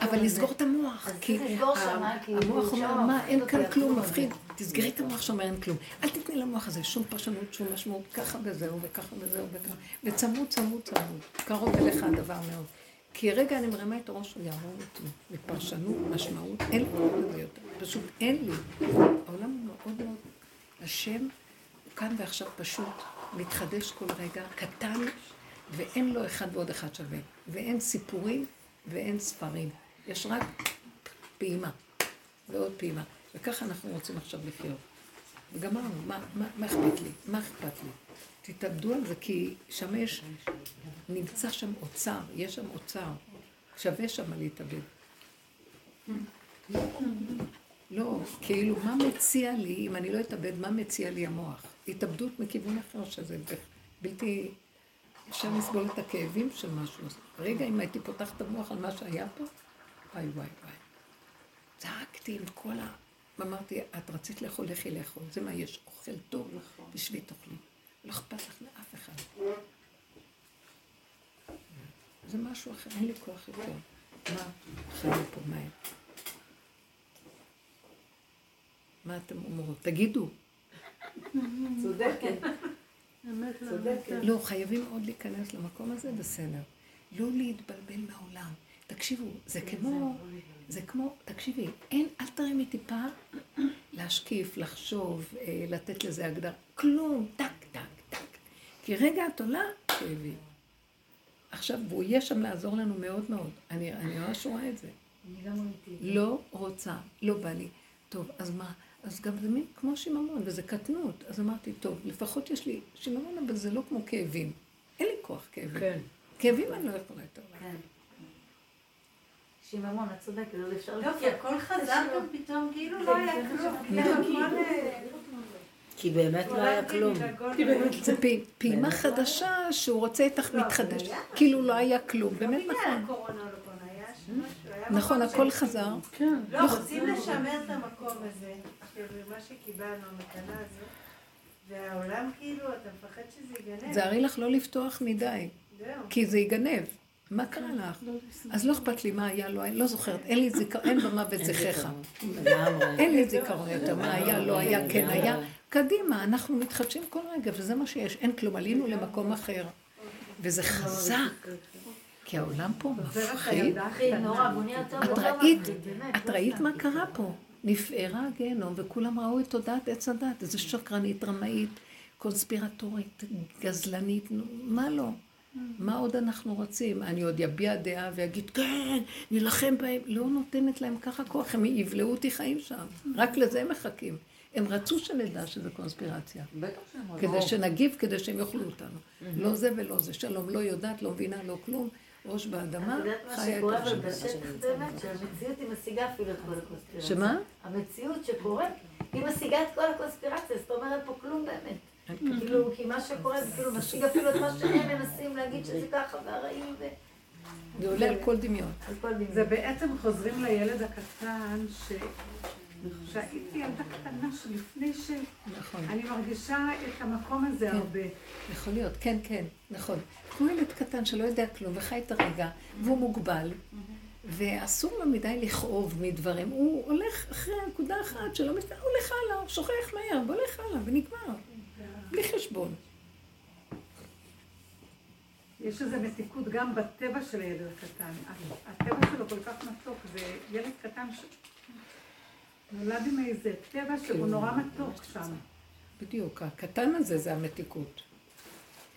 אבל. לסגור את המוח. אז כי צריך לסגור שמה, כאילו, המוח אומר, שם מה, אין כאן כלום, הכלום הזה." מפחיד. תסגרי את המוח שאומר אין כלום. אל תתני למוח הזה שום פרשנות, שום משמעות, ככה וזהו, וככה וזהו, וככה. וצמוד, צמוד, צמוד. קרוב אליך הדבר מאוד. כי רגע אני מרימה את הראש, הוא יעבור אותי. בפרשנות, משמעות, אין לי כלום יותר. פשוט אין לי. העולם הוא מאוד מאוד... השם הוא כאן ועכשיו פשוט, מתחדש כל רגע, קטן, ואין לו אחד ועוד אחד שווה. ואין סיפורים ואין ספרים. יש רק פעימה ועוד פעימה. וככה אנחנו רוצים עכשיו לחיות. וגמרנו, מה, מה, מה אכפת לי? מה אכפת לי? תתאבדו על זה, כי שם יש, נמצא שם אוצר, יש שם אוצר. שווה שם להתאבד. לא, כאילו, מה מציע לי, אם אני לא אתאבד, מה מציע לי המוח? התאבדות מכיוון אחר, שזה בלתי... אפשר לסבול את הכאבים של משהו. רגע, אם הייתי פותחת את המוח על מה שהיה פה, וואי וואי וואי. צעקתי עם כל ה... אמרתי, את רצית לאכול, לכי לאכול. זה מה יש, אוכל טוב, בשביל תאכלי. לא אכפת לך לאף אחד. זה משהו אחר, אין לי כוח יותר. מה חיים פה, מה הם? מה אתם אומרות? תגידו. צודקת. צודקת. לא, חייבים עוד להיכנס למקום הזה, בסדר. לא להתבלבל מהעולם. תקשיבו, זה כמו, זה כמו, תקשיבי, אין, אל תרימי טיפה להשקיף, לחשוב, אה, לתת לזה הגדרה, כלום, טק, טק, טק. כי רגע את עולה, כאבים. עכשיו, והוא יהיה שם לעזור לנו מאוד מאוד. אני, אני ממש רואה את זה. אני גם ראיתי. לא רוצה, לא בא לי. טוב, אז מה? אז גם זה מין כמו שיממון, וזה קטנות. אז אמרתי, טוב, לפחות יש לי שיממון, אבל זה לא כמו כאבים. אין לי כוח כאבים. כן. כאבים אני לא יכולה יותר. כן. שיממון, את צודקת, עוד אפשר לא, כי הכל חזר גם פתאום, כאילו לא היה כלום. כי באמת לא היה כלום. זה פעימה חדשה שהוא רוצה איתך מתחדש. כאילו לא היה כלום. באמת לא נכון. לא נכון, הכל חזר. לא, רוצים לשמר את המקום הזה, כאילו, מה שקיבלנו, המתנה הזו, והעולם כאילו, אתה מפחד שזה ייגנב. תזהרי לך לא לפתוח מדי. כי זה ייגנב. מה קרה לך? אז לא אכפת לי מה היה, לא היה, לא זוכרת. אין לי זיכרון, אין במוות זכרך. לגמרי. אין לי זיכרון יותר, מה היה, לא היה, כן היה. קדימה, אנחנו מתחדשים כל רגע, וזה מה שיש. אין כלום, עלינו למקום אחר. וזה חזק, כי העולם פה מפחיד. את ראית, לא ראית סתם. מה קרה פה? נפערה הגיהנום, וכולם ראו את תודעת עץ הדת, איזה שקרנית, רמאית, קונספירטורית, גזלנית, מה לא? מה עוד אנחנו רוצים? אני עוד אביע דעה ואגיד, כן, נילחם בהם. לא נותנת להם ככה כוח, הם יבלעו אותי חיים שם. רק לזה הם מחכים. הם רצו שנדע שזה קונספירציה. בטח שהם כדי שנגיב, כדי שהם יאכלו אותנו. לא זה ולא זה. שלום, לא יודעת, לא מבינה, לא כלום. ראש את באדמה, יודעת מה חיה את שקורה אבל השם. בשטח באמת, שהמציאות היא משיגה אפילו את כל הקונספירציה. שמה? המציאות שקורית, היא משיגה את כל הקונספירציה, זאת אומרת פה כלום באמת. כאילו, כי מה שקורה זה כאילו משיג אפילו את מה שהם מנסים להגיד שזה ככה, והרעים ו... זה עולה על כל דמיון. על כל דמיון. זה בעצם חוזרים לילד הקטן, ש... שהייתי ילדה קטנה שלפני ש... נכון. אני מרגישה את המקום הזה כן. הרבה. יכול להיות, כן, כן, נכון. כמו ילד קטן שלא יודע כלום וחי את הרגע, והוא מוגבל, ואסור לו מדי לכאוב מדברים. הוא הולך אחרי נקודה אחת שלא מסתכל, הוא הולך הלאה, שוכח מהר, והולך הלאה, ונגמר. בלי חשבון. יש איזו מתיקות גם בטבע של הילד הקטן. הטבע שלו כל כך מתוק, וילד קטן ש... נולד עם איזה טבע שהוא נורא מתוק שם. בדיוק, הקטן הזה זה המתיקות.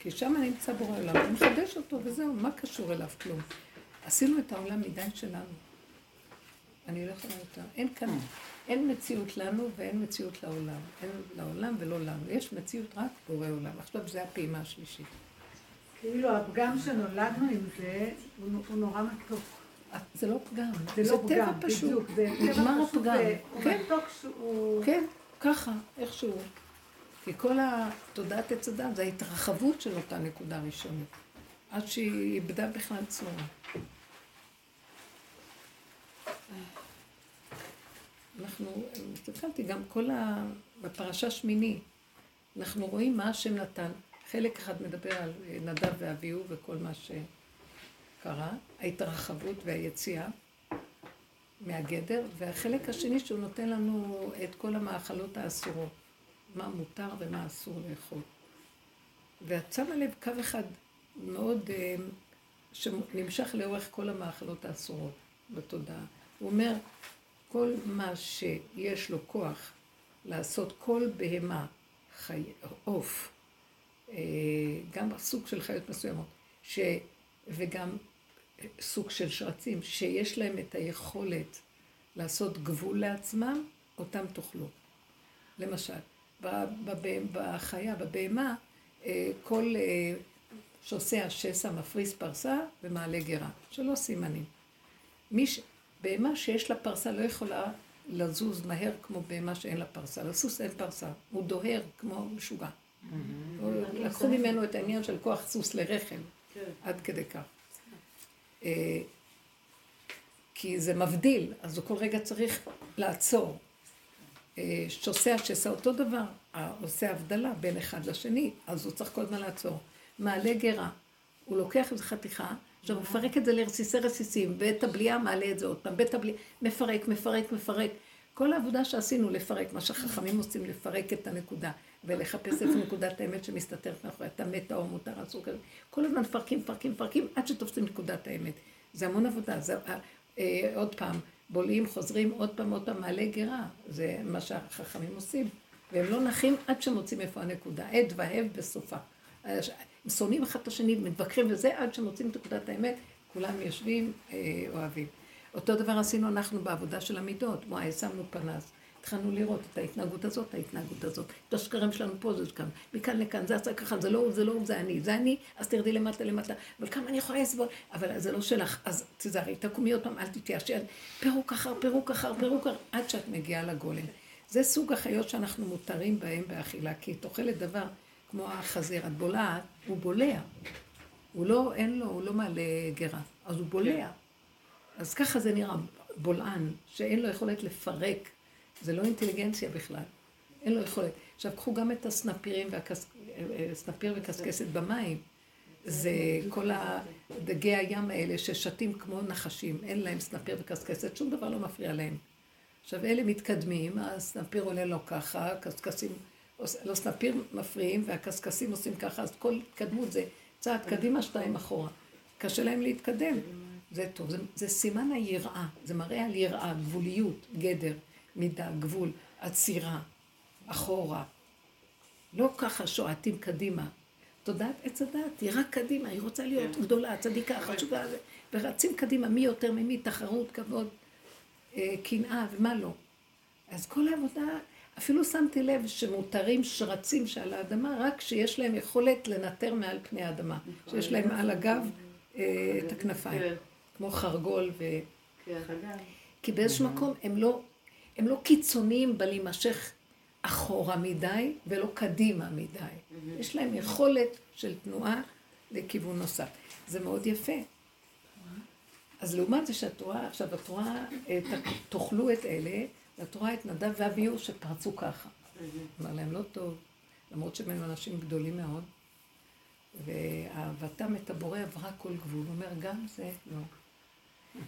כי שם נמצא בורא עולם, הוא מחדש אותו וזהו, מה קשור אליו? כלום. עשינו את העולם מדי שלנו. אני לא יכולה יותר. אין כאן, אין מציאות לנו ואין מציאות לעולם. אין לעולם ולא לנו. יש מציאות רק בורא עולם. עכשיו זה הפעימה השלישית. כאילו הפגם שנולדנו עם זה, הוא הוא נורא מתוק. זה לא פגם, זה זה לא טבע פגם, פשוט. בדיוק. זה נגמר הפגם. כן, שהוא... כן, ככה, איכשהו. כי כל התודעת עץ אדם זה ההתרחבות של אותה נקודה ראשונית. עד שהיא איבדה בכלל צורה. אנחנו, הסתכלתי גם כל ה... בפרשה שמיני, אנחנו רואים מה השם נתן. חלק אחד מדבר על אה, נדב ואביהו וכל מה שקרה, ההתרחבות והיציאה מהגדר, והחלק השני שהוא נותן לנו את כל המאכלות האסורות, מה מותר ומה אסור לאכול. ואת שמה לב קו אחד מאוד אה, שנמשך לאורך כל המאכלות האסורות בתודעה. הוא אומר, כל מה שיש לו כוח לעשות כל בהמה, חי, עוף, אה, גם סוג של חיות מסוימות, ש, וגם סוג של שרצים, שיש להם את היכולת לעשות גבול לעצמם, אותם תאכלו. למשל, בחיה, בבהמה, אה, כל אה, שעושה השסע מפריס פרסה ומעלה גרה, שלוש סימנים. מי ש... בהמה שיש לה פרסה לא יכולה לזוז מהר כמו בהמה שאין לה פרסה. לסוס אין פרסה, הוא דוהר כמו משוגע. לקחו ממנו את העניין של כוח סוס לרחם, עד כדי כך. אה, כי זה מבדיל, אז הוא כל רגע צריך לעצור. אה, שעושה השסע אותו דבר, עושה הבדלה בין אחד לשני, אז הוא צריך כל הזמן לעצור. מעלה גרה, הוא לוקח איזו חתיכה, עכשיו הוא מפרק את זה לרסיסי רסיסים, ואת הבליעה מעלה את זה עוד פעם, בית הבליעה, מפרק, מפרק, מפרק. כל העבודה שעשינו לפרק, מה שהחכמים עושים, לפרק את הנקודה, ולחפש את נקודת האמת שמסתתרת מאחורי הטמא, טהור, מותר, אסור כזה. כל הזמן מפרקים, מפרקים, מפרקים, עד שתופסים נקודת האמת. זה המון עבודה, זה אה, עוד פעם, בולעים, חוזרים, עוד פעם, עוד פעם, מעלה גרה. זה מה שהחכמים עושים. והם לא נחים עד שמוצאים איפה הנקודה. עד והב בסופה. שונאים אחד את השני, מתווכחים וזה, עד שמוצאים את נקודת האמת, כולם יושבים, אה, אוהבים. אותו דבר עשינו אנחנו בעבודה של המידות. וואי, שמנו פנס. התחלנו לראות את ההתנהגות הזאת, ההתנהגות הזאת. את השקרים שלנו פה, זה כאן. מכאן לכאן, זה עשה ככה, זה לא הוא, זה לא הוא, זה אני. זה אני, אז תרדי למטה למטה. אבל כמה אני יכולה לסבול? אבל זה לא שלך, אז תזהרי, תקומי עוד פעם, אל תתייאשי. פירוק אחר פירוק אחר פירוק אחר, עד שאת מגיעה לגולם. זה סוג החיות שאנחנו מותרים בהם באכילה, כי את אוכלת דבר כמו החזיר, את בולעת, הוא בולע. הוא לא, אין לו, הוא לא מעלה גרה, אז הוא בולע. אז ככה זה נראה, בולען, שאין לו יכולת לפרק. זה לא אינטליגנציה בכלל. אין לו יכולת. עכשיו, קחו גם את הסנפירים, והקס... אה, וקשקשת במים. זה כל דגי הים האלה ששתים כמו נחשים, אין להם סנפיר וקשקשת, שום דבר לא מפריע להם. עכשיו, אלה מתקדמים, הסנפיר עולה לו ככה, הקשקשים, לא סנפיר מפריעים, והקשקשים עושים ככה, אז כל התקדמות זה צעד קדימה, שתיים אחורה. קשה להם להתקדם. זה טוב, זה, זה סימן היראה, זה מראה על יראה, גבוליות, גדר, מידה, גבול, עצירה, אחורה. לא ככה שועטים קדימה. תודעת עץ הדעת, היא רק קדימה, היא רוצה להיות גדולה, צדיקה, חשובה, ורצים קדימה, מי יותר ממי, תחרות, כבוד, אה, קנאה ומה לא. אז כל העבודה, אפילו שמתי לב שמותרים שרצים שעל האדמה, רק שיש להם יכולת לנטר מעל פני האדמה. שיש להם על הגב אה, את הכנפיים. כמו חרגול ו... כן. כי באיזשהו מקום הם לא, הם לא קיצוניים בלהימשך אחורה מדי ולא קדימה מדי. יש להם יכולת של תנועה לכיוון נוסף. זה מאוד יפה. אז לעומת זה שאת רואה, עכשיו את רואה, תאכלו את אלה, ואת רואה את נדב ואביהו שפרצו ככה. אמר להם לא טוב, למרות שהם היו אנשים גדולים מאוד, ואהבתם את הבורא עברה כל גבול. הוא אומר, גם זה לא.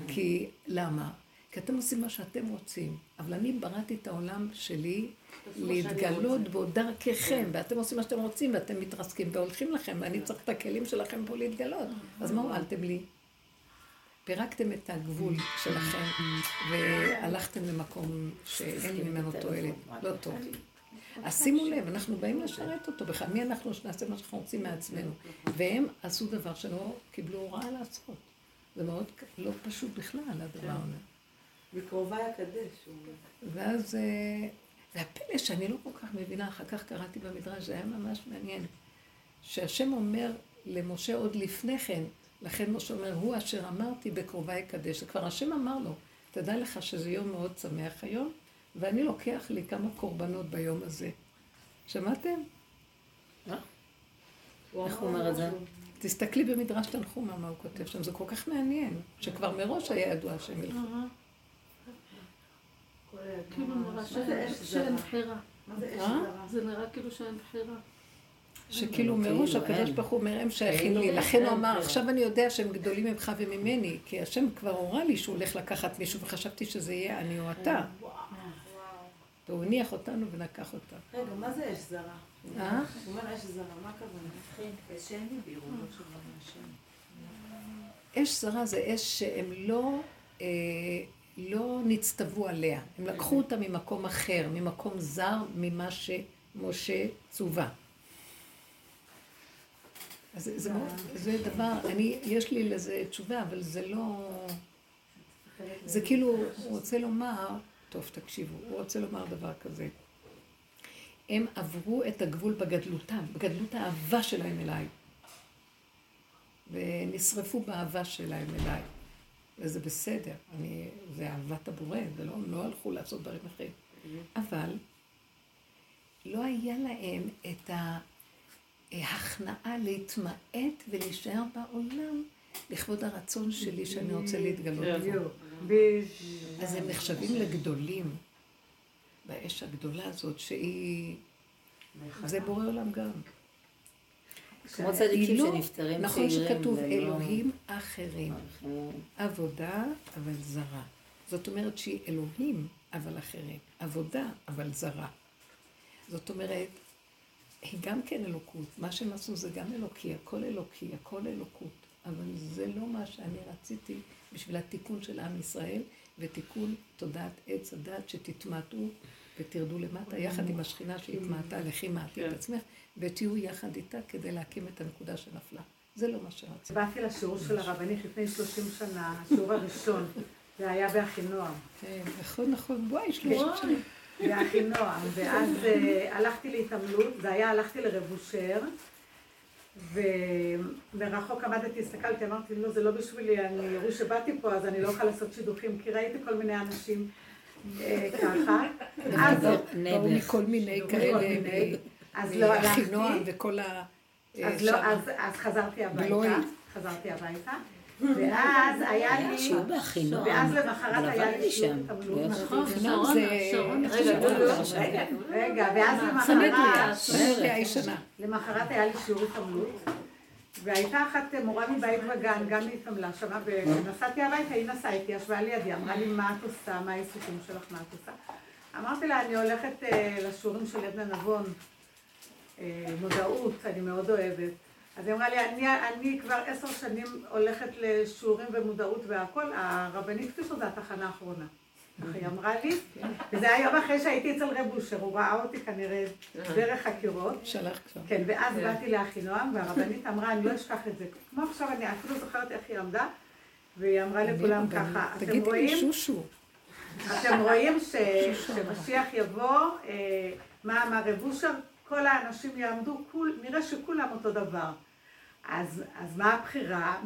כי, למה? כי אתם עושים מה שאתם רוצים, אבל אני בראתי את העולם שלי להתגלות. בו דרככם, ואתם עושים מה שאתם רוצים, ואתם מתרסקים והולכים לכם, ואני צריך את הכלים שלכם פה להתגלות. אז מה הועלתם לי? פירקתם את הגבול שלכם, והלכתם למקום שאין ממנו תועלת, לא טוב. אז שימו לב, אנחנו באים לשרת אותו בכלל. מי אנחנו שנעשה מה שאנחנו רוצים מעצמנו? והם עשו דבר שלא קיבלו הוראה לעשות. זה מאוד לא פשוט בכלל, הדבר הזה. בקרובי אקדש, הוא אומר. ואז, אה, והפלא שאני לא כל כך מבינה, אחר כך קראתי במדרש, זה היה ממש מעניין, שהשם אומר למשה עוד לפני כן, לכן משה אומר, הוא אשר אמרתי בקרובי אקדש. כבר השם אמר לו, תדע לך שזה יום מאוד שמח היום, ואני לוקח לי כמה קורבנות ביום הזה. שמעתם? איך הוא אומר את זה? תסתכלי במדרש תנחומה מה הוא כותב שם, זה כל כך מעניין, שכבר מראש היה ידוע שהם ילכו. כאילו נראה מה זה שאין- אש שאין זרה? בחירה. זה אה? זה נראה כאילו שאין בחירה. שכאילו כאילו, מראש אין. הקדוש ברוך הוא אומר, הם שייכים לי. לכן הוא אמר. עכשיו אני יודע שהם גדולים ממך וממני, כי השם כבר הורה לי שהוא הולך לקחת מישהו, וחשבתי שזה יהיה אני או אתה. והוא הניח אותנו ולקח אותה. רגע, מה זה אש זרה? אה? הוא אומר אש זרה? אש זה אש שהם לא, אה, לא נצטוו עליה. הם לקחו אותה ממקום אחר, ממקום זר ממה שמשה צווה. אז זה, זה, מאוד- זה דבר, אני, יש לי לזה תשובה, אבל זה לא... זה כאילו, הוא רוצה לומר, טוב, תקשיבו, הוא רוצה לומר דבר כזה. הם עברו את הגבול בגדלותם, בגדלות האהבה שלהם אליי. ונשרפו באהבה שלהם אליי. וזה בסדר, אני, זה אהבת הבורא, זה לא, לא הלכו לעשות דברים אחרים. אבל לא היה להם את ההכנעה להתמעט ולהישאר בעולם לכבוד הרצון שלי שאני רוצה להתגלות בו. אז הם נחשבים לגדולים באש הגדולה הזאת, שהיא... זה בורא עולם גם. כמו צדיקים שנפטרים נכון שכתוב אלוהים אחרים. אחרים. עבודה, אבל זרה. זאת אומרת שהיא אלוהים, אבל אחרים. עבודה, אבל זרה. זאת אומרת, היא גם כן אלוקות. מה שהם עשו זה גם אלוקי, הכל אלוקי, הכל אלוקות. אבל זה לא מה שאני רציתי בשביל התיקון של עם ישראל, ותיקון תודעת עץ הדת שתתמעטו ותרדו למטה, יחד עם השכינה שהתמעטה, לכי מעטי את עצמך, ותהיו יחד איתה כדי להקים את הנקודה שנפלה. זה לא מה שרציתי. באתי לשיעור של הרבנית לפני 30 שנה, השיעור הראשון, זה היה באחינועם. כן, נכון, נכון, וואי, שלושים שנה. באחינועם, ואז אה, הלכתי להתעמלות, זה היה, הלכתי לרב אושר, ומרחוק עמדתי, הסתכלתי, אמרתי, לא, זה לא בשבילי, אני, יראו שבאתי פה, אז אני לא יכולה לעשות שידוכים, כי ראיתי כל מיני אנשים ככה. אז באו מכל מיני כאלה, מיני. אז לא הלכתי. וכל ה... אז לא. אז, אז חזרתי. הביתה, חזרתי הביתה, ואז היה לי, שיעור. ואז למחרת היה לי שיעור. נכון, זה-. איך רגע, לא, ואז למחרת. למחרת היה לי שיעור התעמלות, והייתה אחת מורה מבית וגן, גם היא התעמלה שמה, ונסעתי הביתה, היא נסעה איתי, ישבה לידי, אמרה לי, מה את עושה, מה העיסוקים שלך, מה את עושה? אמרתי לה, אני הולכת אה, לשיעורים של עדנה נבון, אה, מודעות, אני מאוד אוהבת. אז היא אמרה לי, אני, אני כבר עשר שנים הולכת לשיעורים ומודעות והכל, הרבנית פישר זה התחנה האחרונה. ככה היא אמרה לי, וזה היה יום אחרי שהייתי אצל רב אושר, הוא ראה אותי כנראה דרך חקירות. שלח כבר. כן, ואז באתי לאחינועם, והרבנית אמרה, אני לא אשכח את זה. כמו עכשיו, אני אפילו זוכרת איך היא עמדה, והיא אמרה לכולם ככה, אתם תגידי לי רואים, שושו. אתם רואים ש- שמשיח יבוא, אה, מה אמר רב אושר? כל האנשים יעמדו, נראה שכולם אותו דבר. אז, אז מה הבחירה?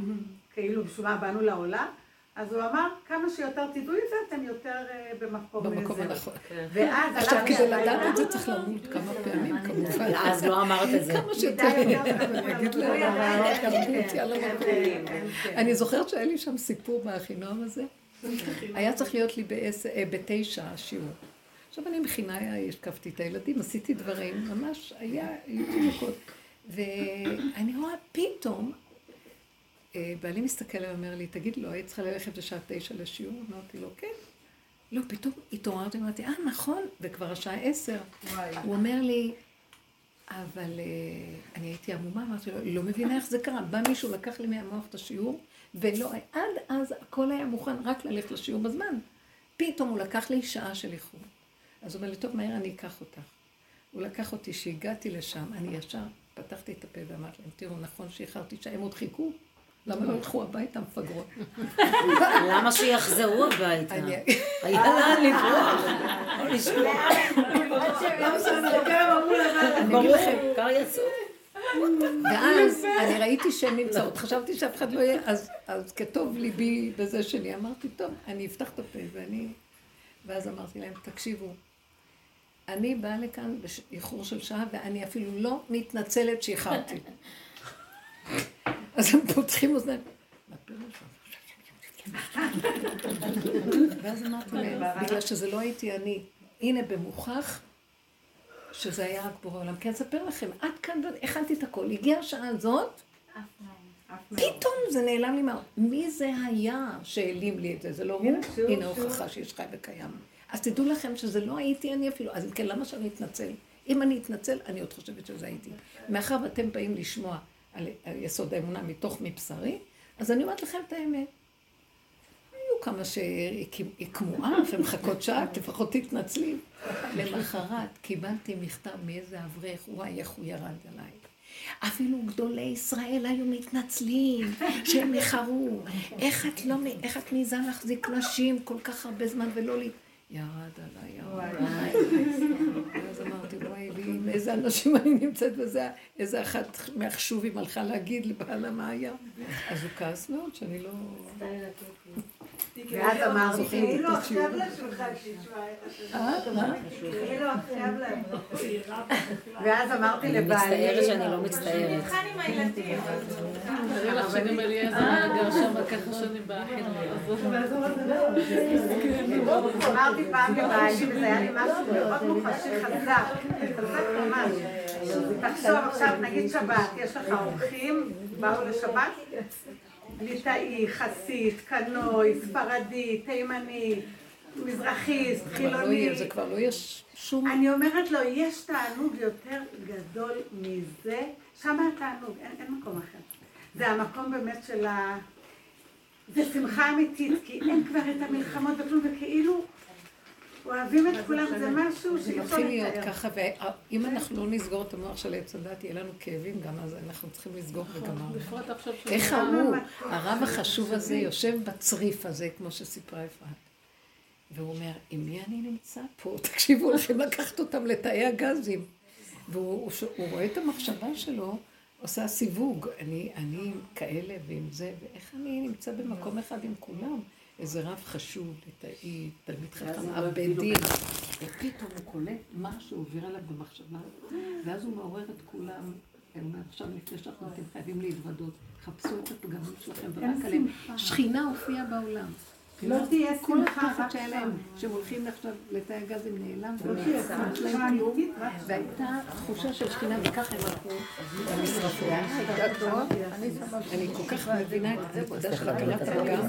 כאילו בשביל מה באנו לעולם, אז הוא אמר, כמה שיותר תדעו את זה, אתם יותר אה, במקום במקום זה." הנכון. ואז עכשיו, כדי לדעת את זה צריך למות כמה פעמים, כמובן. אז לא אמרת את זה. כמה שיותר. אני זוכרת שהיה לי שם סיפור באחינועם הזה. היה צריך להיות לי אה, בתשע השיעור. עכשיו אני מכינה, השקפתי את הילדים, עשיתי דברים, ממש היה, היו תינוקות. ואני רואה פתאום, בעלי מסתכל עליי ואומר לי, תגיד לו, היית צריכה ללכת בשעה תשע לשיעור? אמרתי לו, כן. לא, פתאום התעוררתי, אמרתי, אה, נכון, וכבר השעה עשר. הוא אומר לי, אבל אה, אני הייתי עמומה, אמרתי לו, לא מבינה איך זה קרה. בא מישהו, לקח לי מהמוח את השיעור, ולא, עד אז הכל היה מוכן רק ללכת לשיעור בזמן. פתאום הוא לקח לי שעה של איחור. אז הוא אומר לי, טוב, מהר אני אקח אותך. הוא לקח אותי, שהגעתי לשם, אני ישר פתחתי את הפה ואמרתי להם, תראו, נכון שאיחרתי שעה, הם עוד חיכו? למה לא ילכו הביתה מפגרות? למה שיחזרו הביתה? היה לאן לברוח. אגיד לכם, כבר יצאו. ואז אני ראיתי שהן נמצאות, חשבתי שאף אחד לא יהיה, אז כטוב ליבי בזה שלי, אמרתי, טוב, אני אפתח את הפה, ואני... ואז אמרתי להם, תקשיבו, אני באה לכאן באיחור של שעה, ואני אפילו לא מתנצלת שאיחרתי. אז הם פותחים אוזניים. ואז אמרתי להם, בגלל שזה לא הייתי אני, הנה במוכח שזה היה רק בורא עולם. כי אני אספר לכם, עד כאן הכנתי את הכל, הגיעה השעה הזאת, פתאום זה נעלם לי מה... מי זה היה שהעלים לי את זה? זה לא הוא? הנה הוכחה שיש חי וקיים. אז תדעו לכם שזה לא הייתי אני אפילו. אז כן, למה שאני אתנצל? אם אני אתנצל, אני עוד חושבת שזה הייתי. מאחר ואתם באים לשמוע על, על יסוד האמונה מתוך מבשרי, אז אני אומרת לכם את האמת. היו כמה שיקמו אף, הם מחכות שעה, לפחות תתנצלי. למחרת קיבלתי מכתב מאיזה אברך, וואי, איך הוא ירד עליי. אפילו גדולי ישראל היו מתנצלים שהם איחרו. איך את לא, איך את מעיזה להחזיק נשים כל כך הרבה זמן ולא לי... ירד עליי, ירד עליי. ואז אמרתי, איזה אנשים אני נמצאת וזה, איזה אחת מהחשובים הלכה להגיד לבעלה מה היה. אז הוא כעס מאוד שאני לא... ואז? עכשיו לשולחן תשמע איך אה? ואז אמרתי אני לבעלי, מצטערת שאני לא מצטערת. הילדים. תארי לך שגם אליעזר גר שם ככה שנים באחים. אמרתי פעם לבעלי, וזה היה לי משהו מאוד מוחשי חזק, חזק ממש. תחשוב עכשיו, נגיד שבת, יש לך אורחים, באו לשבת, ליטאי, חסיד, קנוי, ספרדי, תימני, מזרחי, לא חילוני. יהיה, זה כבר לא יש שום... אני אומרת לו, יש תענוג יותר גדול מזה, שם התענוג, אין, אין מקום אחר. זה המקום באמת של ה... זה שמחה אמיתית, כי אין כבר את המלחמות וכלום, וכאילו אוהבים את כולם, זה משהו אפשר מתחיל להיות לתאר. ככה, ואם אנחנו לא נסגור את המוח של עץ הדת, יהיה לנו כאבים גם, אז אנחנו צריכים לסגור וגמרנו. עכשיו ש... איך ההוא, הרב החשוב הזה, יושב בצריף הזה, כמו שסיפרה אפרת. והוא אומר, עם מי אני נמצא פה? <laughs> תקשיבו, הולכים לקחת אותם לתאי הגזים. והוא הוא, הוא רואה את המחשבה שלו, עושה סיווג. אני, אני כאלה ועם זה, ואיך אני נמצא במקום אחד עם כולם? איזה רב חשוב, ליטאי, תלמיד חכם, הבית דין. ופתאום הוא קולט מה שעובר עליו במחשבה, ואז הוא מעורר את כולם. הוא אומר, עכשיו לפני שאנחנו אתם חייבים להתוודות, חפשו את הפגמים שלכם ורק עליהם. שכינה הופיעה בעולם. לא תהיה כל שמחה, רק שהיה להם, שהם הולכים עכשיו לתאי הגזים נעלם, לא ולא תהיה שמחה. להם כלום, אמיתית, והייתה תחושה של שכינה, וככה הם הלכו. למשרפות. אני כל כך מבינה את הנקודה של הכרת הפגם,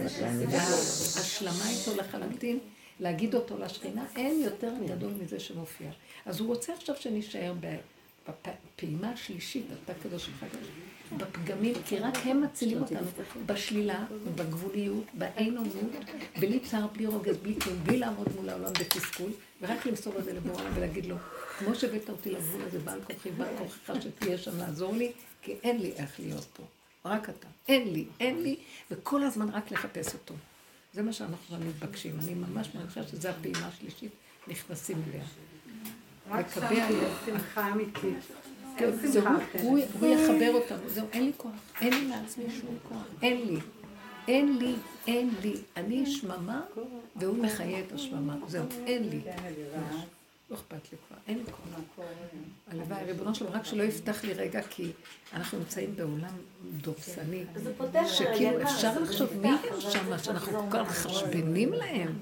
וההשלמה איתו לחלוטין, להגיד אותו לשכינה, אין יותר גדול מזה שמופיע. אז הוא רוצה עכשיו שנישאר בפעימה השלישית, אתה קדוש וחדש, בפגמים, כי רק הם מצילים אותנו, בשלילה, בגבוליות, באין-אונות, בלי צער, בלי רוגז, בלי כלום, בלי לעמוד מול העולם בתסכול, ורק למסור את זה לבורא ולהגיד לו, כמו שהבאת אותי לגבול הזה, בעל כוחי, בעל כוחך, שתהיה שם לעזור לי, כי אין לי איך להיות פה. רק אתה. אין לי, אין לי, וכל הזמן רק לחפש אותו. זה מה שאנחנו מתבקשים. אני ממש מרגישה שזו הפעימה השלישית, נכנסים אליה. תהיה שמחה אמיתית. הוא, יחבר אותנו, זהו, אין לי כוח, אין לי לעצמי שום כוח, אין לי. אין לי, אין לי. אני שממה, והוא מחיה את השממה. זהו, אין לי. לא אכפת לי כבר, אין לי כוח. הלוואי, ריבונו שלום, רק שלא יפתח לי רגע, כי אנחנו נמצאים בעולם דורסני. זה פותח שכאילו אפשר לחשוב נפתח מי יש שם, שאנחנו זה כל כך חשבנים להם.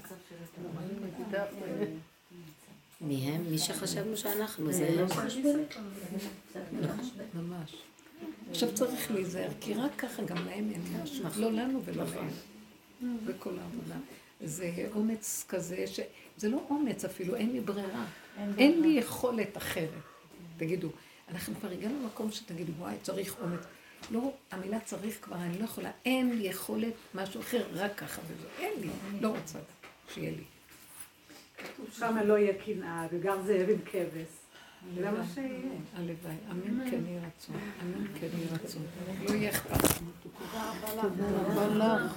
מי הם? מי שחשבנו שאנחנו, זה לא הם. ממש. עכשיו צריך להיזהר, כי רק ככה גם להם אין משהו, לא לנו ולא להם. בכל העבודה. זה אומץ כזה, ש... זה לא אומץ אפילו, אין לי ברירה. אין לי יכולת אחרת. תגידו, אנחנו כבר הגענו למקום שתגידו, וואי, צריך אומץ. לא, המילה צריך כבר, אני לא יכולה, אין לי יכולת משהו אחר, רק ככה וזהו. אין לי, לא רוצה שיהיה לי. שם לא יהיה קנאה, וגר זאב עם כבש. זה מה שיהיה. הלוואי, אמן כן יהי רצון, אמן כן יהי רצון. לא יהיה אכפת. תודה רבה לך.